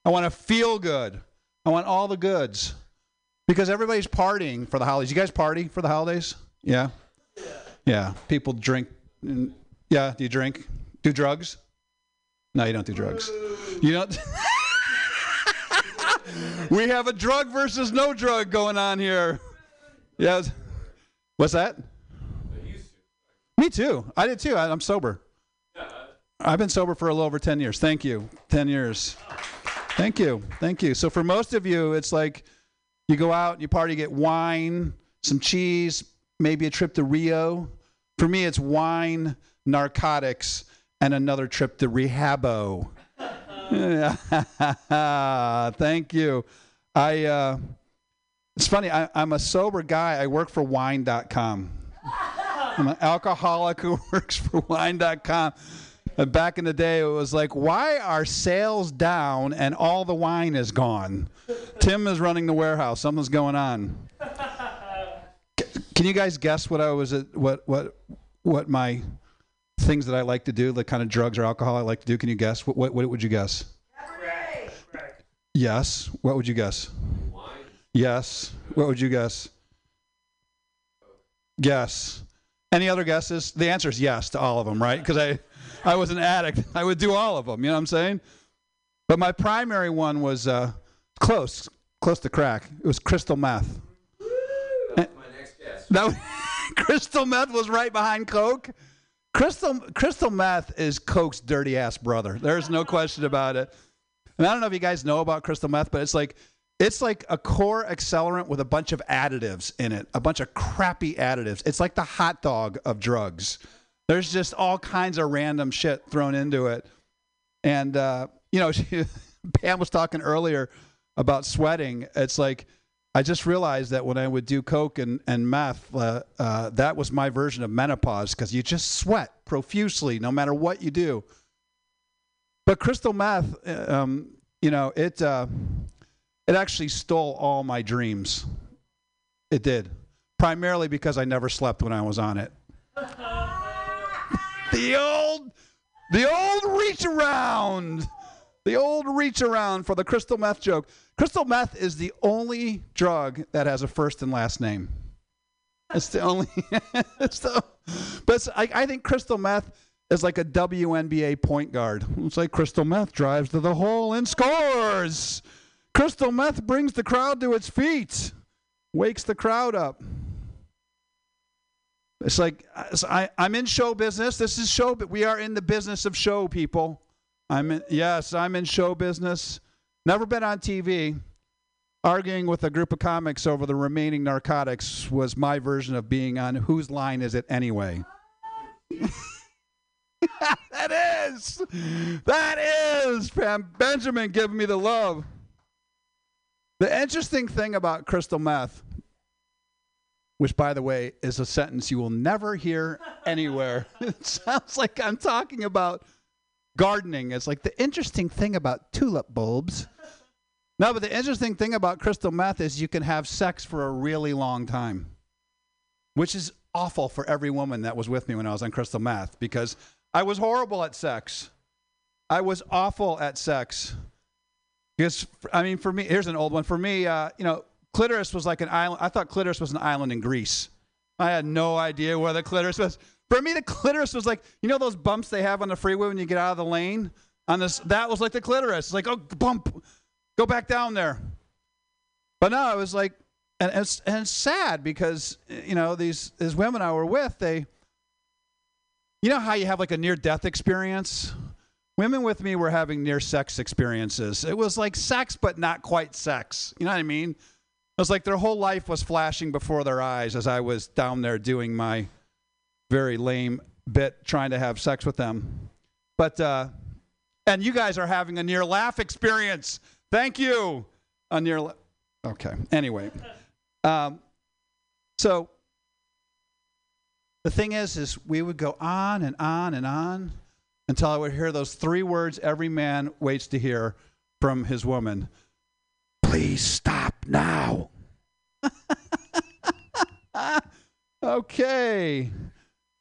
I want to feel good. I want all the goods because everybody's partying for the holidays. You guys party for the holidays? Yeah. Yeah. People drink. Yeah. Do you drink? Do drugs? No, you don't do drugs. You don't. we have a drug versus no drug going on here. Yes. What's that? Me too. I did too. I, I'm sober. I've been sober for a little over 10 years. Thank you. 10 years. Thank you. Thank you. So for most of you, it's like you go out, you party, get wine, some cheese, maybe a trip to Rio. For me, it's wine, narcotics, and another trip to Rehabo. Thank you. I. Uh, it's funny. I, I'm a sober guy. I work for Wine.com. I'm an alcoholic who works for Wine.com. And back in the day, it was like, why are sales down and all the wine is gone? Tim is running the warehouse. Something's going on. Can you guys guess what I was? at, What what what my things that I like to do? The kind of drugs or alcohol I like to do? Can you guess? What what, what would you guess? Yes. What would you guess? Yes. What would you guess? Yes. Any other guesses? The answer is yes to all of them, right? Because I, I was an addict. I would do all of them. You know what I'm saying? But my primary one was uh, close, close to crack. It was crystal meth. That was, my next guess. That, crystal meth was right behind coke. Crystal crystal meth is coke's dirty ass brother. There's no question about it. And I don't know if you guys know about crystal meth, but it's like it's like a core accelerant with a bunch of additives in it, a bunch of crappy additives. It's like the hot dog of drugs. There's just all kinds of random shit thrown into it. And uh, you know, she, Pam was talking earlier about sweating. It's like I just realized that when I would do coke and and meth, uh, uh, that was my version of menopause because you just sweat profusely no matter what you do. But crystal meth, uh, um, you know, it uh, it actually stole all my dreams. It did, primarily because I never slept when I was on it. the old, the old reach around. The old reach around for the crystal meth joke. Crystal meth is the only drug that has a first and last name. It's the only. it's the, but I, I think crystal meth is like a WNBA point guard. It's like crystal meth drives to the hole and scores. Crystal meth brings the crowd to its feet, wakes the crowd up. It's like I, I'm in show business. This is show, but we are in the business of show, people. I'm in, yes, I'm in show business. Never been on TV. Arguing with a group of comics over the remaining narcotics was my version of being on Whose Line Is It Anyway? that is. That is. Pam Benjamin giving me the love. The interesting thing about crystal meth, which by the way is a sentence you will never hear anywhere. it sounds like I'm talking about gardening. It's like the interesting thing about tulip bulbs. No, but the interesting thing about crystal meth is you can have sex for a really long time, which is awful for every woman that was with me when I was on crystal meth because I was horrible at sex. I was awful at sex. Because, I mean, for me, here's an old one. For me, uh, you know, clitoris was like an island. I thought clitoris was an island in Greece. I had no idea where the clitoris was. For me, the clitoris was like, you know those bumps they have on the freeway when you get out of the lane? On this, that was like the clitoris. It's like, oh, bump, go back down there. But no, it was like, and it's, and it's sad because you know these these women I were with, they, you know how you have like a near death experience. Women with me were having near sex experiences. It was like sex, but not quite sex. You know what I mean? It was like their whole life was flashing before their eyes as I was down there doing my very lame bit trying to have sex with them. But, uh, and you guys are having a near laugh experience. Thank you. A near, la- okay. Anyway, um, so the thing is, is we would go on and on and on until I would hear those three words every man waits to hear from his woman. Please stop now. okay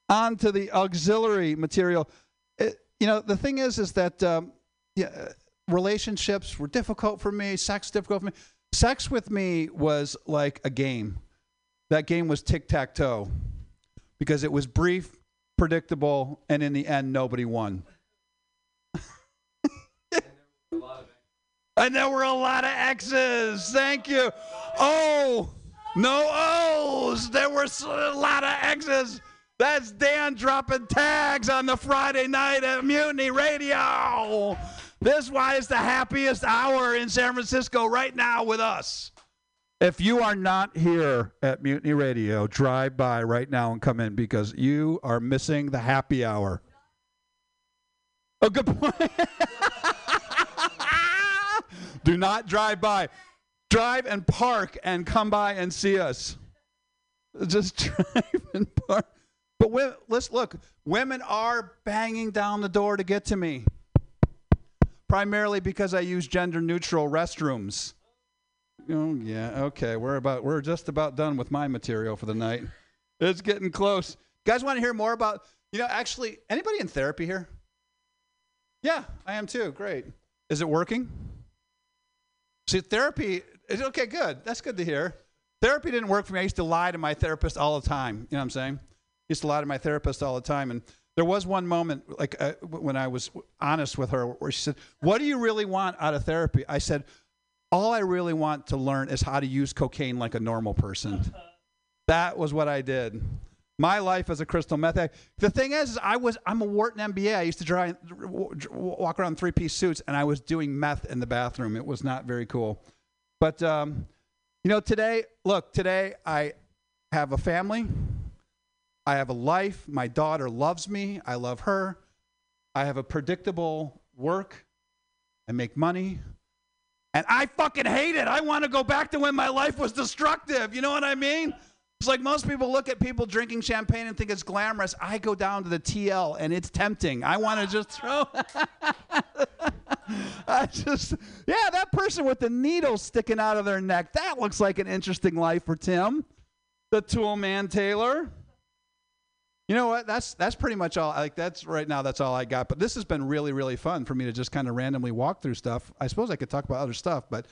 on to the auxiliary material. It, you know, the thing is, is that um, yeah, relationships were difficult for me. Sex difficult for me. Sex with me was like a game. That game was tic tac toe because it was brief, predictable, and in the end, nobody won. and there were a lot of X's. Thank you. Oh, no O's. There were a lot of X's. That's Dan dropping tags on the Friday night at Mutiny Radio. This why is the happiest hour in San Francisco right now with us. If you are not here at Mutiny Radio, drive by right now and come in because you are missing the happy hour. Oh, good point. Do not drive by. Drive and park and come by and see us. Just drive and park. But we, let's look. Women are banging down the door to get to me, primarily because I use gender-neutral restrooms. Oh yeah, okay. We're about we're just about done with my material for the night. It's getting close. You guys want to hear more about? You know, actually, anybody in therapy here? Yeah, I am too. Great. Is it working? See, therapy is okay. Good. That's good to hear. Therapy didn't work for me. I used to lie to my therapist all the time. You know what I'm saying? used to lie to my therapist all the time. And there was one moment, like uh, when I was honest with her, where she said, "What do you really want out of therapy?" I said, "All I really want to learn is how to use cocaine like a normal person." that was what I did. My life as a crystal meth addict. The thing is, is I was I'm a Wharton MBA. I used to try walk around in three piece suits, and I was doing meth in the bathroom. It was not very cool. But um, you know, today, look, today I have a family. I have a life. My daughter loves me. I love her. I have a predictable work. I make money. And I fucking hate it. I want to go back to when my life was destructive. You know what I mean? It's like most people look at people drinking champagne and think it's glamorous. I go down to the TL and it's tempting. I want to just throw. I just, yeah, that person with the needle sticking out of their neck. That looks like an interesting life for Tim, the tool man Taylor. You know what? That's that's pretty much all. Like that's right now. That's all I got. But this has been really really fun for me to just kind of randomly walk through stuff. I suppose I could talk about other stuff, but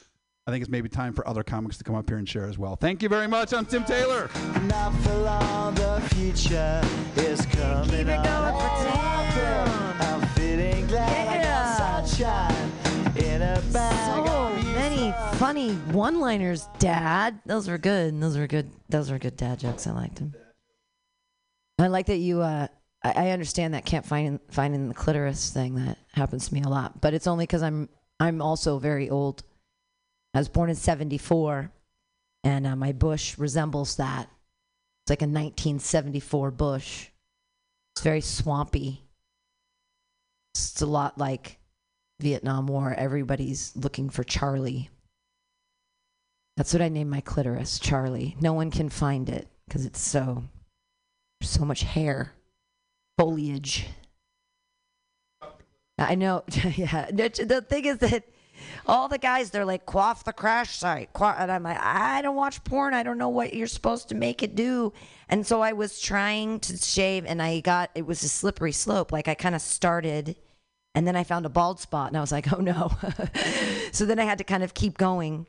I think it's maybe time for other comics to come up here and share as well. Thank you very much. I'm Tim Taylor. Not for long, the future is coming Keep it going for Tim. I'm feeling glad Yeah. got sunshine in a bag. So of many funny one-liners, Dad. Those were good. Those were good. Those were good dad jokes. I liked them. I like that you. Uh, I, I understand that can't find finding the clitoris thing. That happens to me a lot, but it's only because I'm I'm also very old. I was born in '74, and uh, my bush resembles that. It's like a 1974 bush. It's very swampy. It's a lot like Vietnam War. Everybody's looking for Charlie. That's what I named my clitoris, Charlie. No one can find it because it's so so much hair, foliage. I know. yeah. The thing is that all the guys they're like quaff the crash site, and I'm like, I don't watch porn. I don't know what you're supposed to make it do. And so I was trying to shave, and I got it was a slippery slope. Like I kind of started, and then I found a bald spot, and I was like, oh no. so then I had to kind of keep going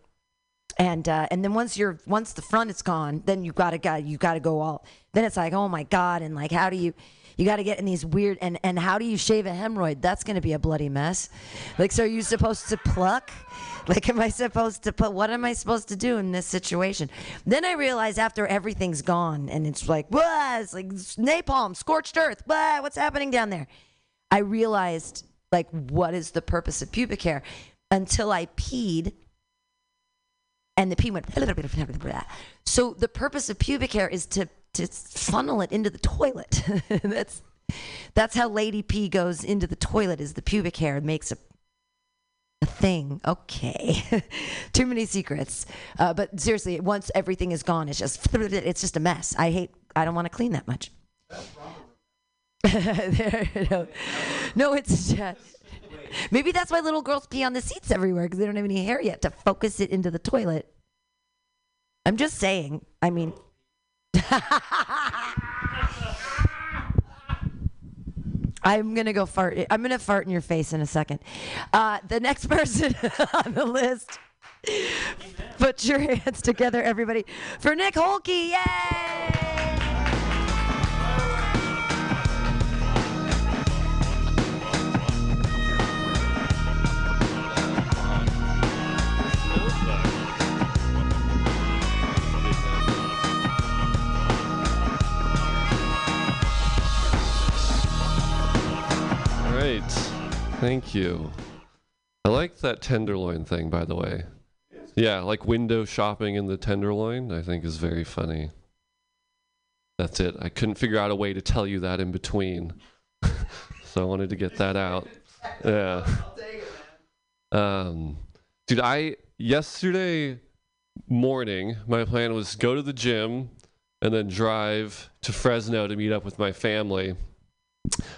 and uh, and then once you're once the front is gone, then you gotta got you gotta go all. Then it's like oh my god, and like how do you you got to get in these weird and and how do you shave a hemorrhoid? That's gonna be a bloody mess. Like so, are you supposed to pluck? Like am I supposed to put? What am I supposed to do in this situation? Then I realize after everything's gone and it's like whoa, it's like napalm, scorched earth. What's happening down there? I realized like what is the purpose of pubic hair until I peed and the pee went. So the purpose of pubic hair is to to funnel it into the toilet. that's that's how lady pee goes into the toilet. Is the pubic hair makes a a thing? Okay, too many secrets. Uh, but seriously, once everything is gone, it's just it's just a mess. I hate. I don't want to clean that much. There- no, no, it's just. Maybe that's why little girls pee on the seats everywhere because they don't have any hair yet to focus it into the toilet. I'm just saying. I mean, I'm gonna go fart. I'm gonna fart in your face in a second. Uh, the next person on the list. Put your hands together, everybody, for Nick Holke. Yay! Great. Thank you. I like that tenderloin thing, by the way. Yeah, like window shopping in the tenderloin, I think is very funny. That's it. I couldn't figure out a way to tell you that in between. so I wanted to get that out. Yeah. Um, dude, I yesterday morning, my plan was go to the gym and then drive to Fresno to meet up with my family.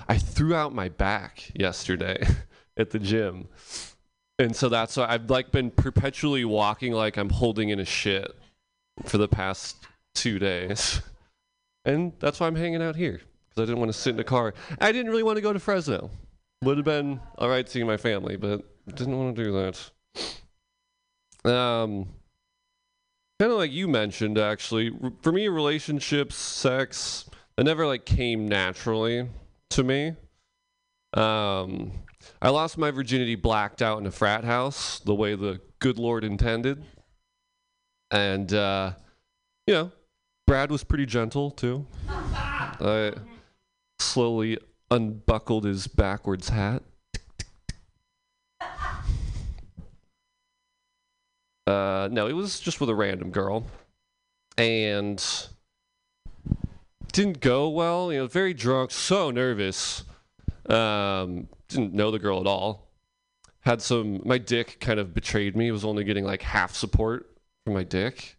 I threw out my back yesterday at the gym. And so that's why I've like been perpetually walking like I'm holding in a shit for the past two days. And that's why I'm hanging out here. Because I didn't want to sit in a car. I didn't really want to go to Fresno. Would have been all right seeing my family, but didn't want to do that. Um, kind of like you mentioned, actually. For me, relationships, sex, it never like came naturally to me. Um, I lost my virginity blacked out in a frat house, the way the good Lord intended. And, uh, you know, Brad was pretty gentle too. I slowly unbuckled his backwards hat. Uh, no, it was just with a random girl, and didn't go well. You know, very drunk, so nervous. Um, didn't know the girl at all. Had some. My dick kind of betrayed me. Was only getting like half support from my dick,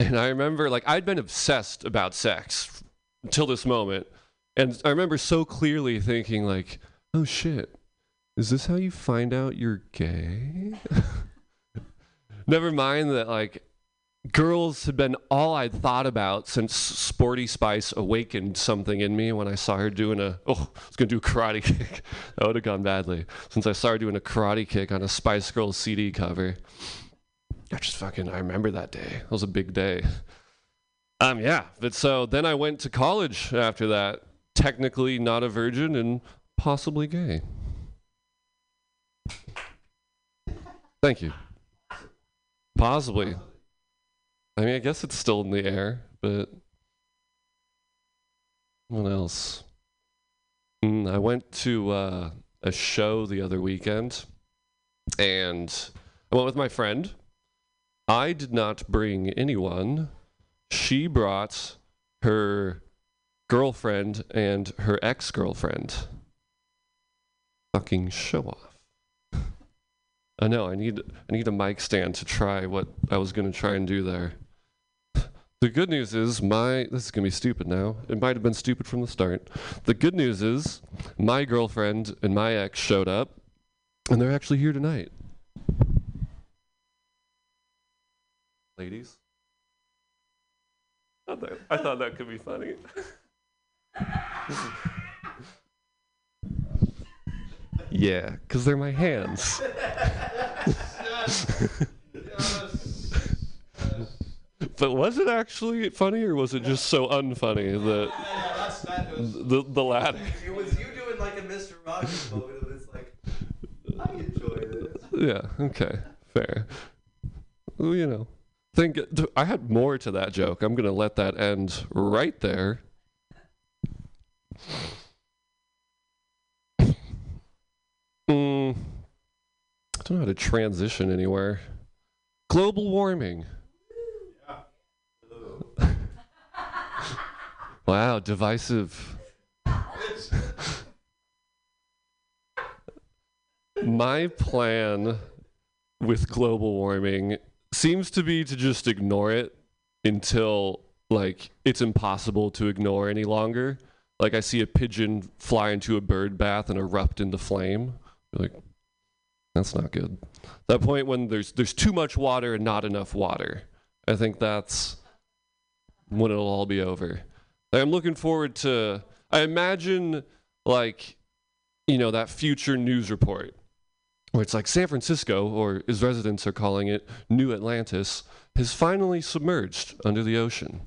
and I remember like I'd been obsessed about sex until this moment, and I remember so clearly thinking like, "Oh shit, is this how you find out you're gay?" Never mind that like girls had been all I'd thought about since Sporty Spice awakened something in me when I saw her doing a oh I was gonna do a karate kick that would have gone badly since I saw her doing a karate kick on a Spice Girls CD cover. I just fucking I remember that day. It was a big day. Um yeah, but so then I went to college after that, technically not a virgin and possibly gay. Thank you. Possibly. I mean, I guess it's still in the air, but what else? Mm, I went to uh, a show the other weekend, and I went with my friend. I did not bring anyone. She brought her girlfriend and her ex girlfriend. Fucking show off. I know. I need I need a mic stand to try what I was gonna try and do there. The good news is my this is gonna be stupid now. It might have been stupid from the start. The good news is my girlfriend and my ex showed up, and they're actually here tonight. Ladies, I thought that, I thought that could be funny. yeah, because they're my hands. but was it actually funny or was it just so unfunny that the the latter? It was you doing like a Mr. Rogers moment it's like, I enjoy this. Yeah. Okay. Fair. Well, you know, think I had more to that joke. I'm gonna let that end right there. Mm, I don't know how to transition anywhere. Global warming. Wow, divisive. My plan with global warming seems to be to just ignore it until like it's impossible to ignore any longer. Like I see a pigeon fly into a bird bath and erupt into flame. You're like that's not good. That point when there's there's too much water and not enough water. I think that's when it'll all be over. Like, I'm looking forward to I imagine like you know that future news report where it's like San Francisco, or as residents are calling it, New Atlantis, has finally submerged under the ocean.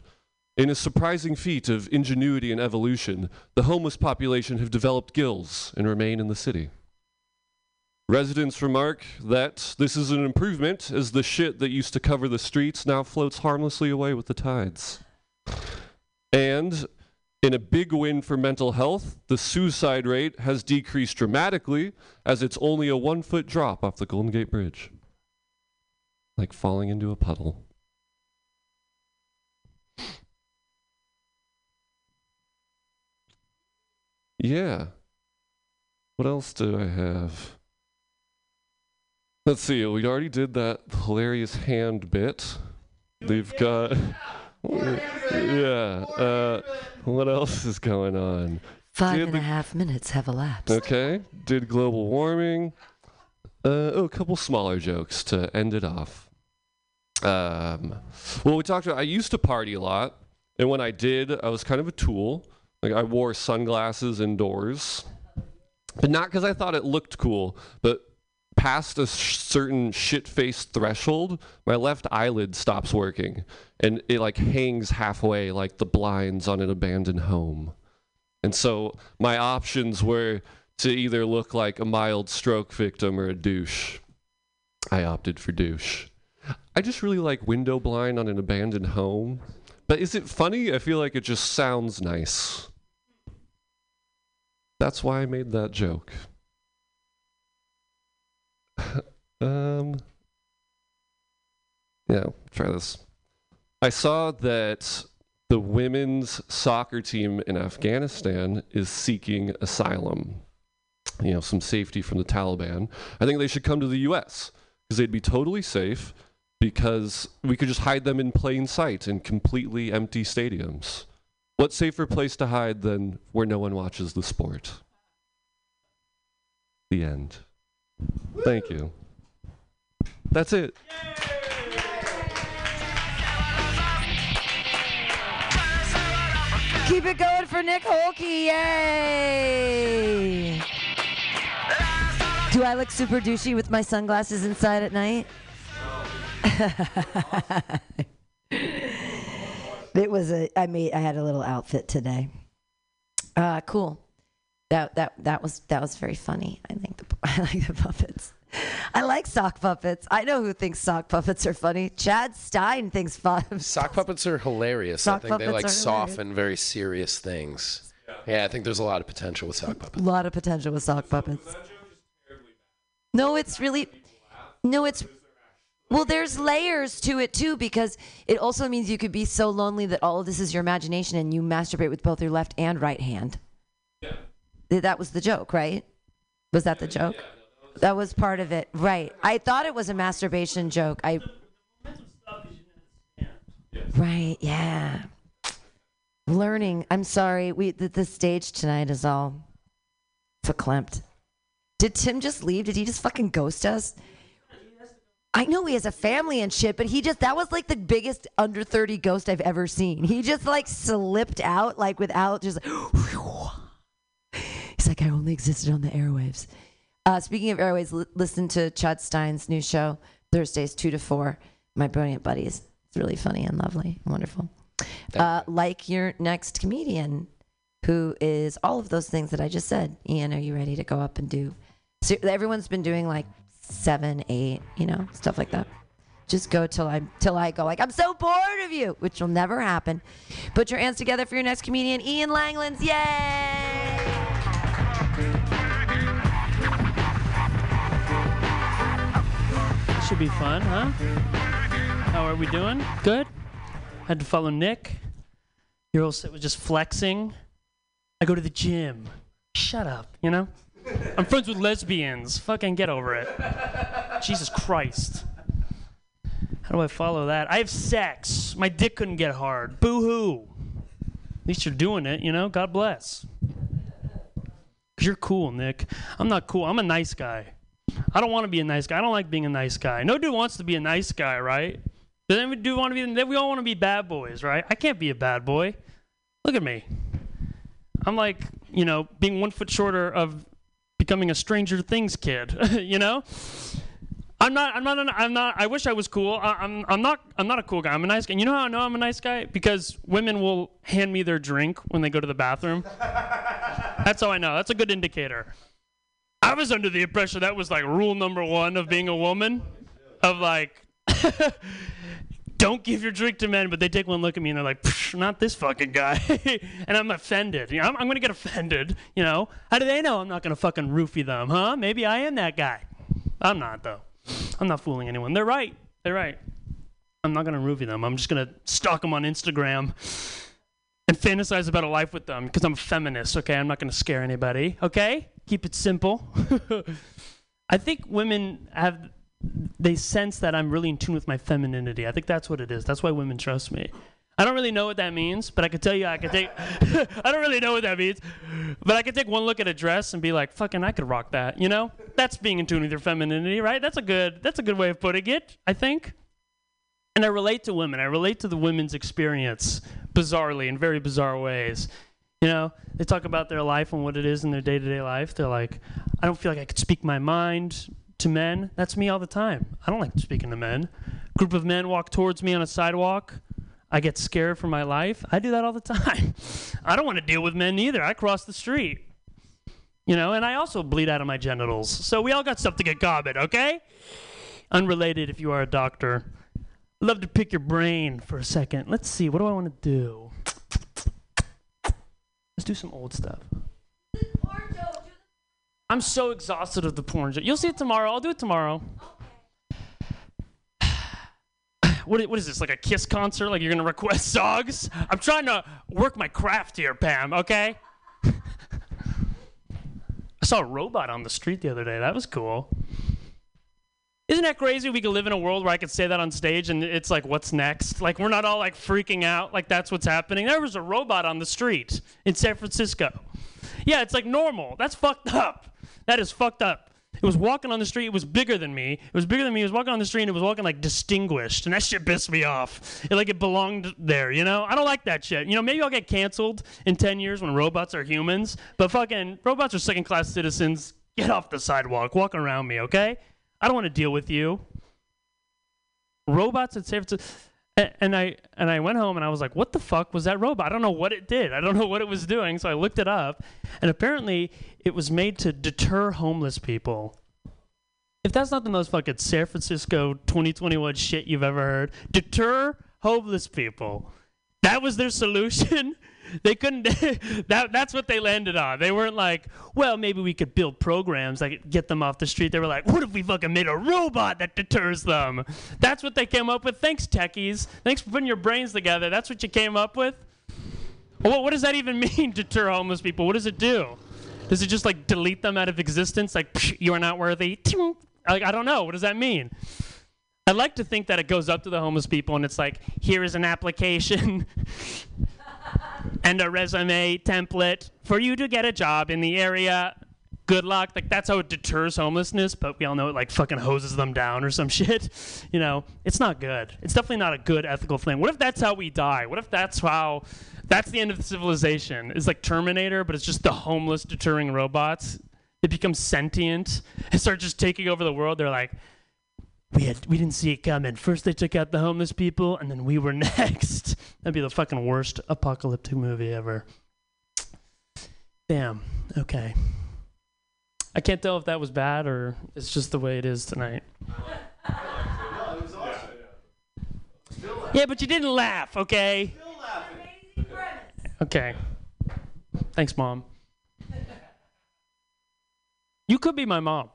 In a surprising feat of ingenuity and evolution, the homeless population have developed gills and remain in the city. Residents remark that this is an improvement as the shit that used to cover the streets now floats harmlessly away with the tides. And in a big win for mental health, the suicide rate has decreased dramatically as it's only a one foot drop off the Golden Gate Bridge. Like falling into a puddle. Yeah. What else do I have? Let's see, we already did that hilarious hand bit. We've got. Yeah. Uh, what else is going on? Five Did and the- a half minutes have elapsed. Okay. Did global warming. Uh, oh, a couple smaller jokes to end it off. Um, well, we talked about. I used to party a lot, and when I did, I was kind of a tool. Like I wore sunglasses indoors, but not because I thought it looked cool, but past a certain shit-faced threshold, my left eyelid stops working, and it like hangs halfway, like the blinds on an abandoned home. And so my options were to either look like a mild stroke victim or a douche. I opted for douche. I just really like window blind on an abandoned home. But is it funny? I feel like it just sounds nice. That's why I made that joke. um, yeah, try this. I saw that the women's soccer team in Afghanistan is seeking asylum. You know, some safety from the Taliban. I think they should come to the US because they'd be totally safe because we could just hide them in plain sight in completely empty stadiums. What safer place to hide than where no one watches the sport? The end. Thank you. That's it. Keep it going for Nick Holkey. Yay! Do I look super douchey with my sunglasses inside at night? it was a I made I had a little outfit today. Uh cool. That that that was that was very funny. I think the, I like the puppets. I like sock puppets. I know who thinks sock puppets are funny. Chad Stein thinks fun. Sock puppets are hilarious. Sock I think they puppets like are soften very serious things. Yeah, I think there's a lot of potential with sock puppets. A lot of potential with sock puppets. No, it's really no, it's well. There's layers to it too because it also means you could be so lonely that all of this is your imagination and you masturbate with both your left and right hand. Yeah. That was the joke, right? Was that the joke? That was part of it, right? I thought it was a masturbation joke. I. Right. Yeah. Learning. I'm sorry. We the, the stage tonight is all verklempt. Did Tim just leave? Did he just fucking ghost us? I know he has a family and shit, but he just that was like the biggest under 30 ghost I've ever seen. He just like slipped out like without just He's like I only existed on the airwaves. Uh, speaking of airwaves, l- listen to Chad Stein's new show Thursdays 2 to 4. My brilliant buddies. It's really funny and lovely and wonderful. Uh, like your next comedian who is all of those things that I just said. Ian, are you ready to go up and do? So everyone's been doing like seven, eight, you know, stuff like that. Just go till I till I go like I'm so bored of you, which will never happen. Put your hands together for your next comedian, Ian Langlands. Yay! Should be fun, huh? How are we doing? Good? Had to follow Nick. Your old set was just flexing. I go to the gym. Shut up, you know? I'm friends with lesbians. Fucking get over it. Jesus Christ. How do I follow that? I have sex. My dick couldn't get hard. Boo hoo. At least you're doing it, you know? God bless. Because you're cool, Nick. I'm not cool. I'm a nice guy. I don't want to be a nice guy. I don't like being a nice guy. No dude wants to be a nice guy, right? But then we do want to be. Then we all want to be bad boys, right? I can't be a bad boy. Look at me. I'm like, you know, being one foot shorter of becoming a Stranger Things kid. you know. I'm not. I'm not. An, I'm not. I wish I was cool. I, I'm. I'm not. I'm not a cool guy. I'm a nice guy. You know how I know I'm a nice guy? Because women will hand me their drink when they go to the bathroom. That's how I know. That's a good indicator. I was under the impression that was like rule number one of being a woman, of like, don't give your drink to men. But they take one look at me and they're like, "Psh, not this fucking guy, and I'm offended. You know, I'm, I'm gonna get offended. You know, how do they know I'm not gonna fucking roofie them, huh? Maybe I am that guy. I'm not though. I'm not fooling anyone. They're right. They're right. I'm not gonna roofie them. I'm just gonna stalk them on Instagram and fantasize about a life with them because I'm a feminist, okay? I'm not to scare anybody, okay? Keep it simple. I think women have, they sense that I'm really in tune with my femininity. I think that's what it is. That's why women trust me. I don't really know what that means, but I can tell you I can take, I don't really know what that means, but I can take one look at a dress and be like, fucking, I could rock that, you know? That's being in tune with your femininity, right? That's a good, that's a good way of putting it, I think. And I relate to women. I relate to the women's experience bizarrely in very bizarre ways. You know, they talk about their life and what it is in their day to day life. They're like, I don't feel like I could speak my mind to men. That's me all the time. I don't like speaking to men. Group of men walk towards me on a sidewalk. I get scared for my life. I do that all the time. I don't want to deal with men either. I cross the street. You know, and I also bleed out of my genitals. So we all got something in common, okay? Unrelated if you are a doctor. Love to pick your brain for a second. Let's see, what do I want to do? Let's do some old stuff. I'm so exhausted of the porn joke. You'll see it tomorrow. I'll do it tomorrow. What, what is this, like a Kiss concert? Like you're going to request songs? I'm trying to work my craft here, Pam, okay? I saw a robot on the street the other day. That was cool. Isn't that crazy? We could live in a world where I could say that on stage and it's like, what's next? Like, we're not all like freaking out like that's what's happening. There was a robot on the street in San Francisco. Yeah, it's like normal. That's fucked up. That is fucked up. It was walking on the street. It was bigger than me. It was bigger than me. It was walking on the street and it was walking like distinguished. And that shit pissed me off. It, like it belonged there, you know? I don't like that shit. You know, maybe I'll get canceled in 10 years when robots are humans, but fucking robots are second class citizens. Get off the sidewalk. Walk around me, okay? I don't want to deal with you. Robots at San Francisco. And I and I went home and I was like, "What the fuck was that robot? I don't know what it did. I don't know what it was doing." So I looked it up, and apparently it was made to deter homeless people. If that's not the most fucking San Francisco 2021 shit you've ever heard, deter homeless people. That was their solution. They couldn't. that that's what they landed on. They weren't like, well, maybe we could build programs could get them off the street. They were like, what if we fucking made a robot that deters them? That's what they came up with. Thanks, techies. Thanks for putting your brains together. That's what you came up with. What, what does that even mean, deter homeless people? What does it do? Does it just like delete them out of existence? Like, "Psh, you are not worthy? Like, I don't know. What does that mean? I'd like to think that it goes up to the homeless people and it's like, here is an application and a resume template for you to get a job in the area. Good luck. Like that's how it deters homelessness, but we all know it like fucking hoses them down or some shit. You know, it's not good. It's definitely not a good ethical thing. What if that's how we die? What if that's how that's the end of civilization? It's like Terminator, but it's just the homeless deterring robots. They become sentient and start just taking over the world. They're like, we had we didn't see it coming. First they took out the homeless people, and then we were next. That'd be the fucking worst apocalyptic movie ever. Damn. Okay. I can't tell if that was bad or it's just the way it is tonight. Yeah, but you didn't laugh, okay? Okay. Thanks, mom. You could be my mom.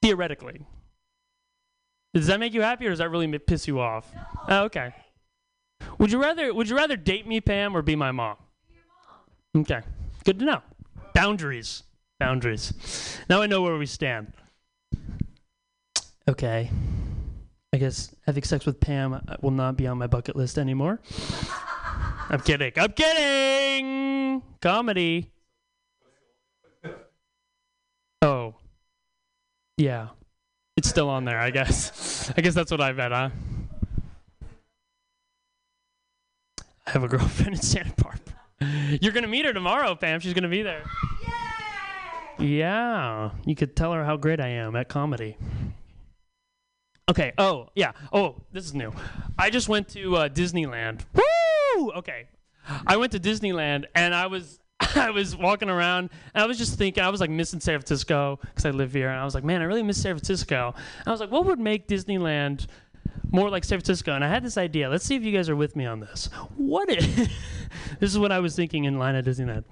Theoretically. Does that make you happy, or does that really piss you off? Oh, okay. Would you rather Would you rather date me, Pam, or be my mom? Okay. Good to know. Boundaries. Boundaries. Now I know where we stand. Okay. I guess having sex with Pam uh, will not be on my bucket list anymore. I'm kidding. I'm kidding. Comedy. Oh. Yeah. It's still on there, I guess. I guess that's what I bet, huh? I have a girlfriend in Santa Barbara. You're gonna meet her tomorrow, Pam. She's gonna be there. Yeah. You could tell her how great I am at comedy. Okay. Oh, yeah. Oh, this is new. I just went to uh, Disneyland. Woo! Okay. I went to Disneyland and I was I was walking around and I was just thinking I was like missing San Francisco because I live here and I was like, man, I really miss San Francisco. And I was like, what would make Disneyland more like San Francisco? And I had this idea. Let's see if you guys are with me on this. What if this is what I was thinking in line at Disneyland?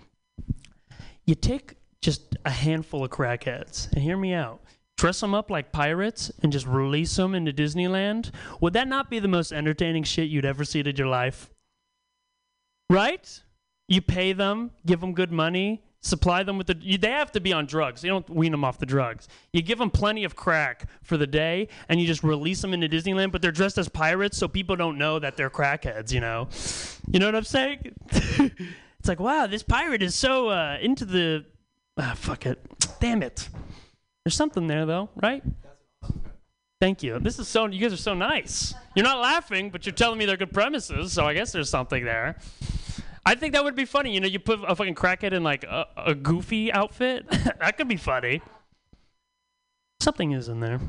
You take just a handful of crackheads and hear me out. Dress them up like pirates and just release them into Disneyland. Would that not be the most entertaining shit you'd ever seen in your life? Right? You pay them, give them good money, supply them with the. You, they have to be on drugs. You don't wean them off the drugs. You give them plenty of crack for the day, and you just release them into Disneyland. But they're dressed as pirates, so people don't know that they're crackheads. You know, you know what I'm saying? it's like, wow, this pirate is so uh, into the. Ah, fuck it. Damn it. There's something there, though, right? Thank you. This is so. You guys are so nice. You're not laughing, but you're telling me they're good premises, so I guess there's something there. I think that would be funny. You know, you put a fucking crackhead in like a, a goofy outfit. that could be funny. Something is in there.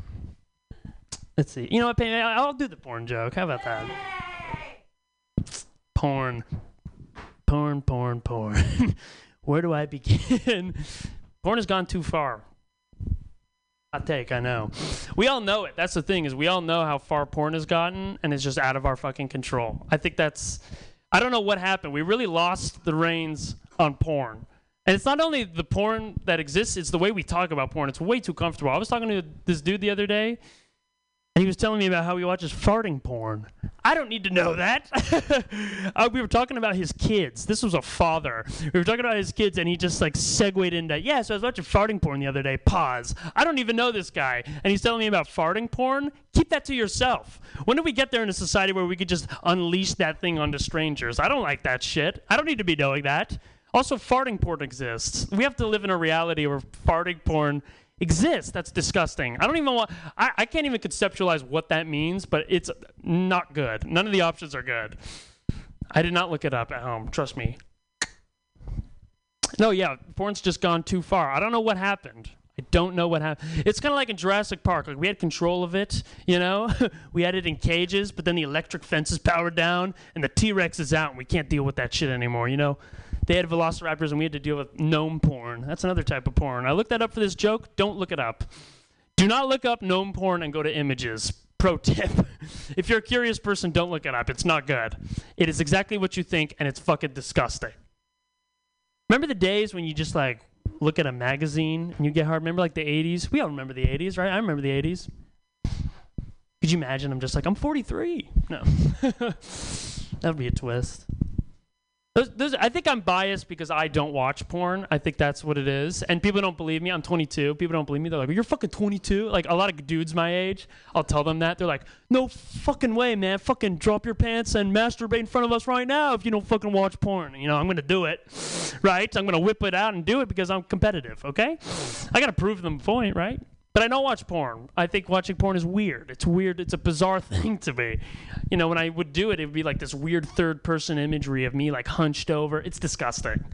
Let's see. You know what? I'll do the porn joke. How about that? Porn. Porn, porn, porn. Where do I begin? porn has gone too far. Hot take, I know. We all know it. That's the thing is we all know how far porn has gotten, and it's just out of our fucking control. I think that's. I don't know what happened. We really lost the reins on porn, And it's not only the porn that exists, it's the way we talk about porn. It's way too comfortable. I was talking to this dude the other day, and he was telling me about how he watches farting porn. I don't need to know that. uh, we were talking about his kids. This was a father. We were talking about his kids, and he just like segued into, yeah, so I was watching farting porn the other day. Pause. I don't even know this guy. And he's telling me about farting porn. Keep that to yourself. When do we get there in a society where we could just unleash that thing onto strangers? I don't like that shit. I don't need to be knowing that. Also, farting porn exists. We have to live in a reality where farting porn exists. That's disgusting. I don't even want. I, I can't even conceptualize what that means, but it's not good. None of the options are good. I did not look it up at home. Trust me. No, yeah, porn's just gone too far. I don't know what happened. I don't know what happened. It's kind of like in Jurassic Park. Like we had control of it, you know. we had it in cages, but then the electric fence is powered down, and the T-Rex is out, and we can't deal with that shit anymore, you know. They had velociraptors, and we had to deal with gnome porn. That's another type of porn. I looked that up for this joke. Don't look it up. Do not look up gnome porn and go to images. Pro tip. if you're a curious person, don't look it up. It's not good. It is exactly what you think, and it's fucking disgusting. Remember the days when you just like look at a magazine and you get hard? Remember like the 80s? We all remember the 80s, right? I remember the 80s. Could you imagine? I'm just like, I'm 43. No. that would be a twist. Those, those, I think I'm biased because I don't watch porn. I think that's what it is. And people don't believe me. I'm 22. People don't believe me. They're like, "You're fucking 22." Like a lot of dudes my age, I'll tell them that. They're like, "No fucking way, man. Fucking drop your pants and masturbate in front of us right now if you don't fucking watch porn." You know, I'm gonna do it, right? I'm gonna whip it out and do it because I'm competitive. Okay? I gotta prove them point, right? But I don't watch porn. I think watching porn is weird. It's weird. It's a bizarre thing to me. You know, when I would do it, it would be like this weird third person imagery of me like hunched over. It's disgusting.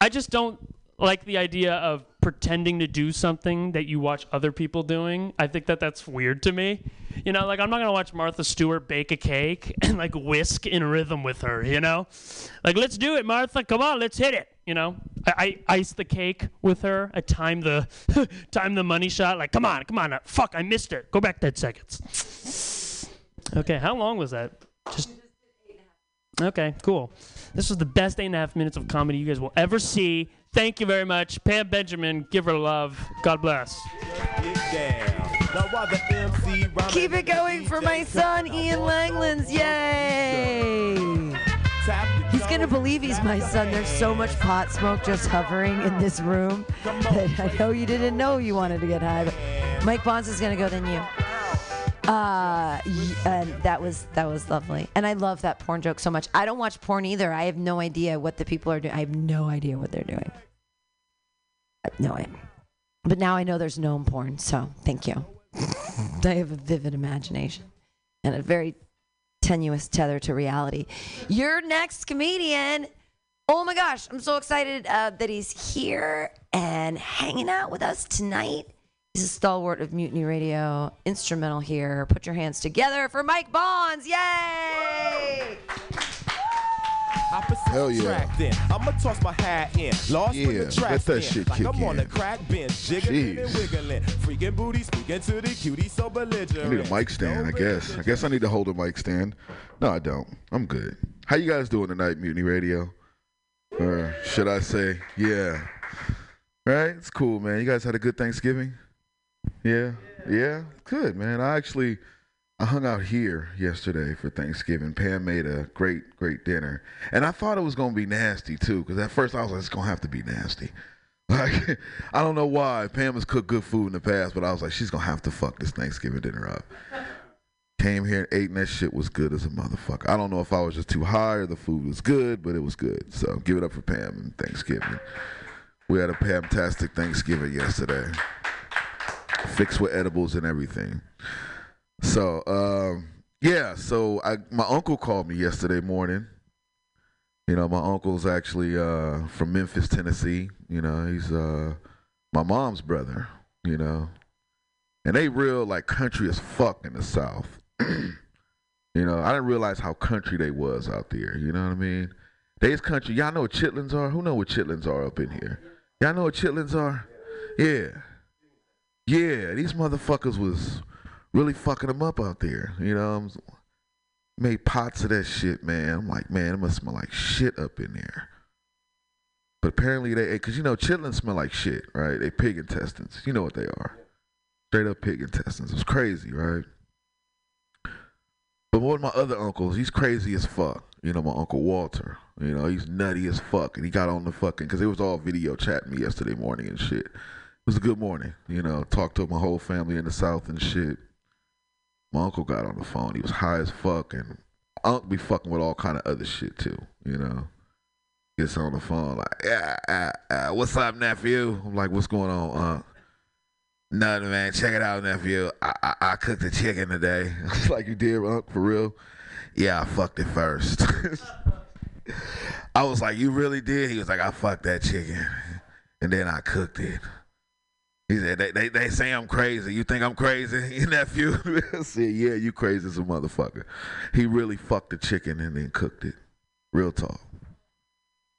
I just don't like the idea of pretending to do something that you watch other people doing. I think that that's weird to me. You know, like I'm not gonna watch Martha Stewart bake a cake and like whisk in rhythm with her. You know, like let's do it, Martha. Come on, let's hit it. You know, I, I ice the cake with her. I time the time the money shot. Like, come on, come on. Fuck, I missed it. Go back ten seconds. Okay, how long was that? Just. Okay, cool. This was the best eight and a half minutes of comedy you guys will ever see. Thank you very much, Pam Benjamin. Give her love. God bless. Keep it going for my son, Ian Langlands. Yay! He's gonna believe he's my son. There's so much pot smoke just hovering in this room that I know you didn't know you wanted to get high. But Mike Bonds is gonna go then you. Uh, and that was that was lovely, and I love that porn joke so much. I don't watch porn either. I have no idea what the people are doing. I have no idea what they're doing. I No idea. But now I know there's gnome porn, so thank you. I have a vivid imagination and a very tenuous tether to reality. Your next comedian. Oh my gosh, I'm so excited uh, that he's here and hanging out with us tonight. He's a stalwart of Mutiny Radio, instrumental here. Put your hands together for Mike Bonds. Yay! Hell yeah. Then I'ma toss my hat in. Lost Yeah, the track let that in. shit like I'm on in. a crack bench, jiggling and wiggling. Freaking booty, speaking to the cutie, so I need a mic stand, I guess. I guess I need to hold a mic stand. No, I don't. I'm good. How you guys doing tonight, Mutiny Radio? Or should I say, yeah. Right? It's cool, man. You guys had a good Thanksgiving? Yeah. Yeah. Good, man. I actually I hung out here yesterday for Thanksgiving. Pam made a great, great dinner. And I thought it was gonna be nasty too, because at first I was like, it's gonna have to be nasty. Like, I don't know why. Pam has cooked good food in the past, but I was like, she's gonna have to fuck this Thanksgiving dinner up. Came here and ate, and that shit was good as a motherfucker. I don't know if I was just too high or the food was good, but it was good. So give it up for Pam and Thanksgiving. We had a fantastic Thanksgiving yesterday. Fixed with edibles and everything. So um, yeah, so I my uncle called me yesterday morning. You know, my uncle's actually uh, from Memphis, Tennessee. You know, he's uh, my mom's brother. You know, and they real like country as fuck in the South. you know, I didn't realize how country they was out there. You know what I mean? They's country. Y'all know what chitlins are? Who know what chitlins are up in here? Y'all know what chitlins are? Yeah. Yeah, these motherfuckers was really fucking them up out there. You know, I'm- made pots of that shit, man. I'm like, man, it must smell like shit up in there. But apparently they, because you know, chitlins smell like shit, right? They pig intestines. You know what they are. Straight up pig intestines. It's crazy, right? But one of my other uncles, he's crazy as fuck. You know, my uncle Walter. You know, he's nutty as fuck, and he got on the fucking because it was all video chatting me yesterday morning and shit. It was a good morning. You know, talked to my whole family in the south and shit. My uncle got on the phone. He was high as fuck, and Unc be fucking with all kind of other shit too. You know, gets on the phone like, yeah, uh, uh, what's up, nephew? I'm like, what's going on, Unc? Nothing, man. Check it out, nephew. I, I, I cooked a chicken today. I was like, you did, Unc, for real? Yeah, I fucked it first. I was like, you really did? He was like, I fucked that chicken. And then I cooked it. He said, they, they, they say I'm crazy. You think I'm crazy, your nephew? I said, yeah, you crazy as a motherfucker. He really fucked the chicken and then cooked it. Real talk.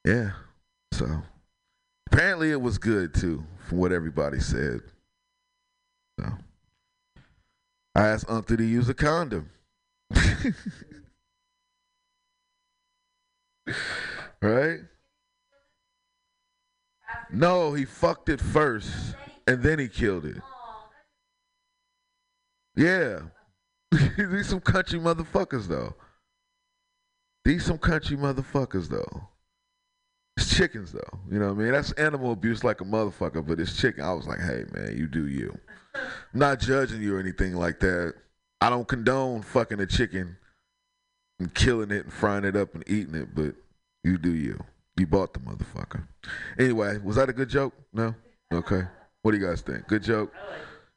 Yeah. So apparently it was good too, from what everybody said. So I asked Uncle to use a condom. right? No, he fucked it first and then he killed it. Yeah. These some country motherfuckers though. These some country motherfuckers though. It's chickens though. You know what I mean? That's animal abuse like a motherfucker, but it's chicken. I was like, hey man, you do you. I'm not judging you or anything like that. I don't condone fucking a chicken and killing it and frying it up and eating it, but you do you. You bought the motherfucker. Anyway, was that a good joke? No? Okay. What do you guys think? Good joke?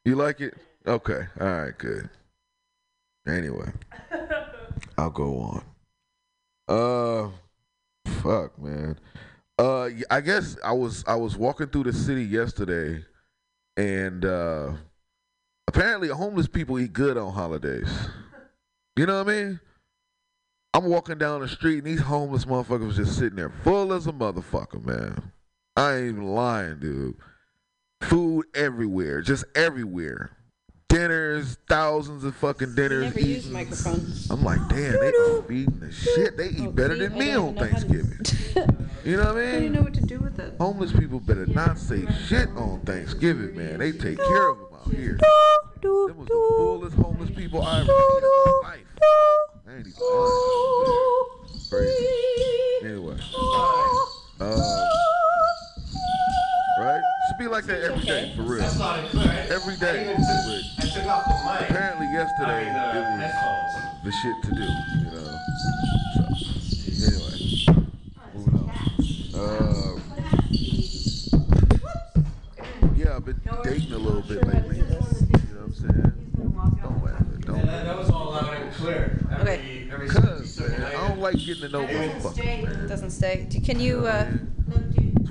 You like it? Okay. All right, good. Anyway, I'll go on. Uh fuck, man. Uh I guess I was I was walking through the city yesterday and uh apparently homeless people eat good on holidays. You know what I mean? I'm walking down the street and these homeless motherfuckers just sitting there full as a motherfucker, man. I ain't even lying, dude. Food everywhere, just everywhere. Dinners, thousands of fucking dinners. Never use I'm like, damn, they are feeding the shit. They eat better see, than me on even to- Thanksgiving. You know what I I don't mean? know what to do with it. Homeless people better not say shit on Thanksgiving, man. They take care of them out here. Them was the fullest homeless people I ever seen in my life. I ain't even lying. Crazy. Anyway. Uh, right? Should be like that every day, for real. Every day. But apparently yesterday it was the shit to do, you know. So, anyway. Moving on. Um, yeah, I've been dating a little bit lately. You know what I'm saying? Don't laugh. at- Don't laugh. That was all loud and clear. Okay. Cause man, I don't like getting to know motherfuckers. man. Doesn't stay. Can you, uh, It's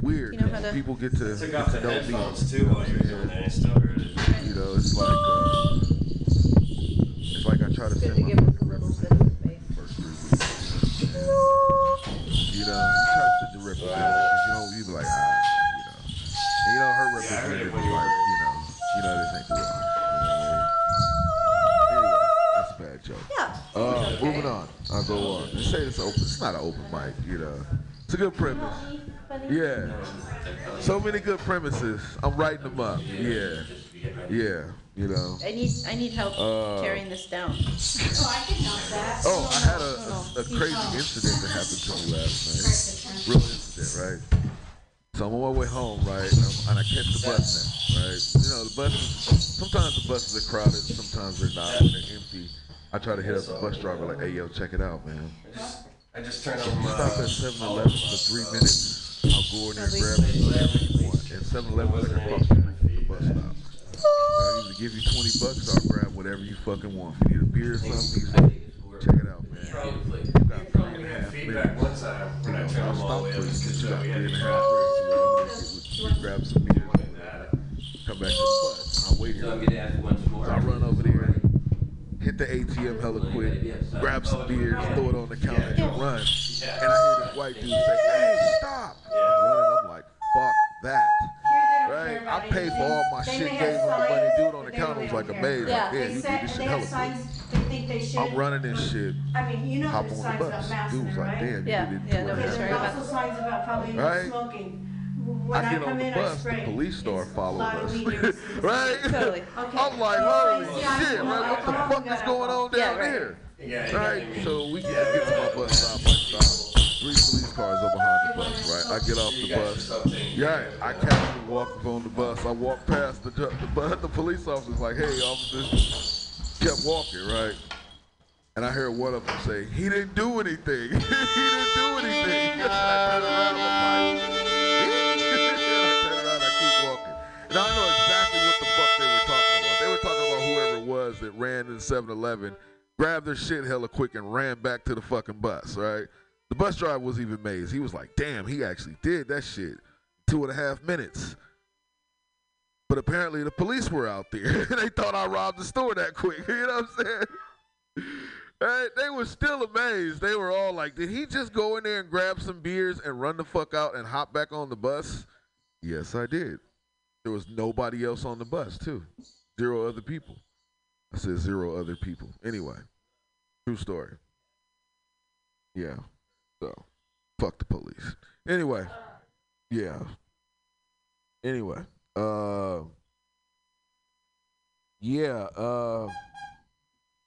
weird. You know how to- People get to, Took off to the know me. headphones too while you were doing that. I still heard it. You know, it's like uh, it's like I try to send to my give us a little bit of space? first three weeks. You know, you try to send the representative. You know, you be like, ah, you know. And you know, her representative is like, you know, you know, this ain't the one. You know what I mean? Anyway, that's a bad joke. Yeah. Uh, moving on. I'll go on. They say it's open. It's not an open mic, you know. It's a good premise. Yeah. So many good premises. I'm writing them up. Yeah. Yeah. You know. I need, I need help Uh, carrying this down. Oh, I can help that. Oh, I had a, a, a crazy incident that happened to me last night. Real incident, right? So I'm on my way home, right? And, I'm, and I catch the bus now, right? You know, the buses, sometimes the buses are crowded, sometimes they're not. When they're empty, I try to hit up the bus driver like, hey, yo, check it out, man. I just turned Can on you my. stop at 7-Eleven for three minutes? I'll go in there and grab whatever you want. And 7-Eleven is like across the bus stop. I'll either give you 20 bucks or I'll grab whatever you fucking want. If you need a beer or something, check it out, man. You got three and a half minutes. one time You when I know, turned I'll them all stop the way for you. Got three and a half minutes. Grab some beer. Come back to the bus. I'll wait here. So I run over there, hit the ATM hella quick, grab some beers, throw it on the counter, and run. And I hear this white dude say, hey, stop. And I'm running, I'm like, fuck that. Right? right? care about I paid for all my shit, They may gave have him the money. signs, Dude on the counter really was like don't amazing. care. Yeah, They you did said- this shit they hella quick. they think they should. I'm running this shit. I mean, you know Hop on the signs about bus. masking, Dude was like, right? damn, you Yeah, did it in yeah, two and a There's worried minutes. about also signs about probably Right? smoking. When I get come on the in, bus, the police start following us. right? Totally. Okay. I'm like, holy Yeah, shit, I man, know. what the I fuck got is going on Yeah, down right. here? Yeah, Right? So we get, get to my bus stop, I stop. Three police cars are behind the bus, right? I get off the bus. Yeah, I casually walk up on the bus. I walk past the, ju- the, bu- the police officer's like, hey, officer. Kept walking, right? And I heard one of them say, he didn't do anything. he didn't do anything. I turn around, I'm like, And I know exactly what the fuck they were talking about. They were talking about whoever it was that ran in 7-Eleven, grabbed their shit hella quick and ran back to the fucking bus, right? The bus driver was even amazed. He was like, damn, he actually did that shit. Two and a half minutes. But apparently the police were out there. they thought I robbed the store that quick. You know what I'm saying? Right? They were still amazed. They were all like, did he just go in there and grab some beers and run the fuck out and hop back on the bus? Yes, I did. There was nobody else on the bus, too. Zero other people. I said zero other people. Anyway, true story. Yeah. So, fuck the police. Anyway, yeah. Anyway, uh, yeah, uh,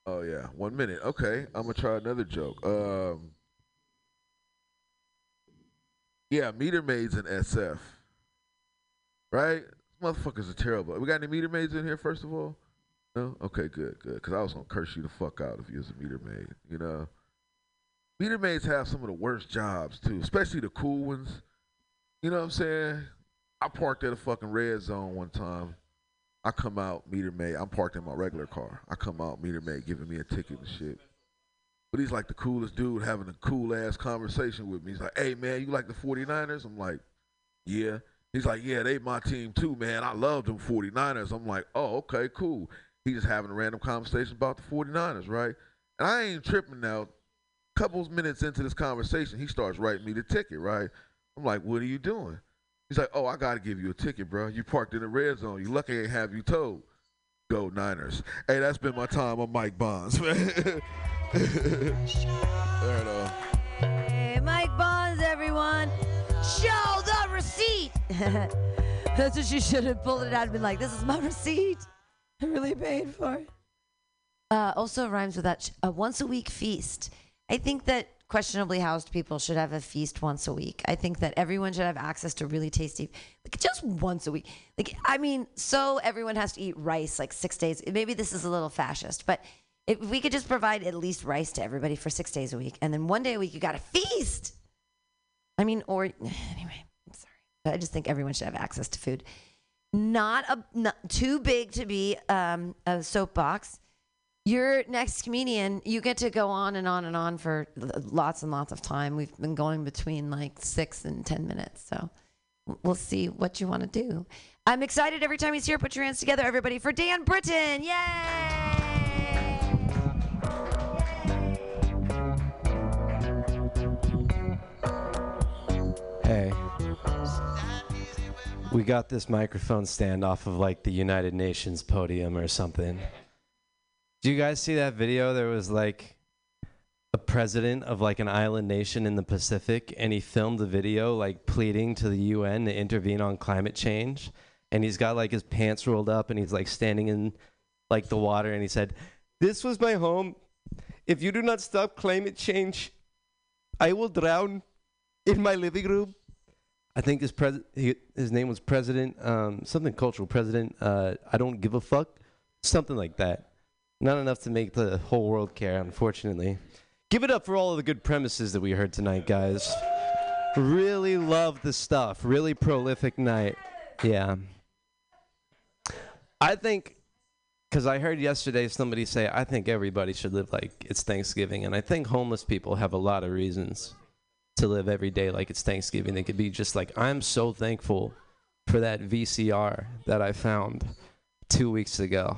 oh yeah, one minute. Okay, I'm gonna try another joke. Um, yeah, meter maids in SF, right? Motherfuckers are terrible. We got any meter maids in here, first of all? No? Okay, good, good. Because I was going to curse you the fuck out if you was a meter maid, you know? Meter maids have some of the worst jobs, too, especially the cool ones. You know what I'm saying? I parked at a fucking red zone one time. I come out, meter maid. I'm parked in my regular car. I come out, meter maid giving me a ticket and shit. But he's like the coolest dude having a cool ass conversation with me. He's like, hey man, you like the 49ers? I'm like, yeah. He's like, yeah, they my team too, man. I love them 49ers. I'm like, oh, okay, cool. He's just having a random conversation about the 49ers, right? And I ain't tripping now. Couple minutes into this conversation, he starts writing me the ticket, right? I'm like, what are you doing? He's like, oh, I got to give you a ticket, bro. You parked in the red zone. You lucky I ain't have you towed. Go Niners. Hey, that's been my time on Mike Bonds, man. there it is. Hey, Mike Bonds, everyone. Show. That's what you should have pulled it out and been like, this is my receipt. I really paid for it. Uh, also rhymes with that a once a week feast. I think that questionably housed people should have a feast once a week. I think that everyone should have access to really tasty, like just once a week. Like, I mean, so everyone has to eat rice like six days. Maybe this is a little fascist, but if we could just provide at least rice to everybody for six days a week, and then one day a week you got a feast. I mean, or anyway, I just think everyone should have access to food. Not a not too big to be um, a soapbox. Your next comedian, you get to go on and on and on for lots and lots of time. We've been going between like six and ten minutes, so we'll see what you want to do. I'm excited every time he's here. Put your hands together, everybody, for Dan Britton! Yay! We got this microphone stand off of like the United Nations podium or something. Do you guys see that video? There was like a president of like an island nation in the Pacific and he filmed a video like pleading to the UN to intervene on climate change. And he's got like his pants rolled up and he's like standing in like the water and he said, This was my home. If you do not stop climate change, I will drown in my living room. I think his pres his name was President um, something cultural President. Uh, I don't give a fuck, something like that. Not enough to make the whole world care, unfortunately. Give it up for all of the good premises that we heard tonight, guys. Really love the stuff. Really prolific night. Yeah. I think, because I heard yesterday somebody say, I think everybody should live like it's Thanksgiving. And I think homeless people have a lot of reasons to live every day like it's Thanksgiving. It could be just like, I'm so thankful for that VCR that I found two weeks ago.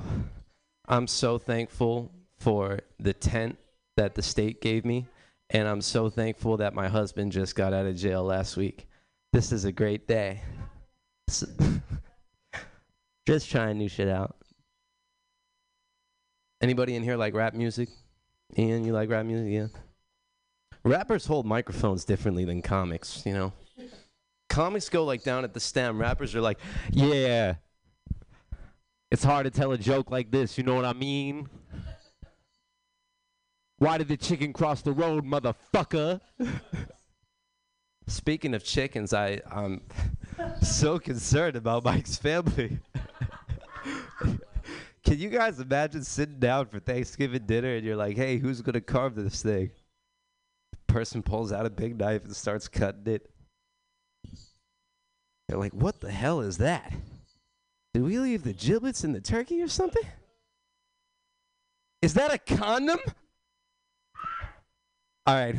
I'm so thankful for the tent that the state gave me. And I'm so thankful that my husband just got out of jail last week. This is a great day. Just trying new shit out. Anybody in here like rap music? Ian, you like rap music? Yeah. Rappers hold microphones differently than comics, you know. Comics go like down at the stem. Rappers are like, yeah. It's hard to tell a joke like this, you know what I mean? Why did the chicken cross the road, motherfucker? Speaking of chickens, I I'm so concerned about Mike's family. Can you guys imagine sitting down for Thanksgiving dinner and you're like, "Hey, who's gonna carve this thing?" Person pulls out a big knife and starts cutting it. They're like, "What the hell is that? Did we leave the giblets in the turkey or something? Is that a condom?" All right.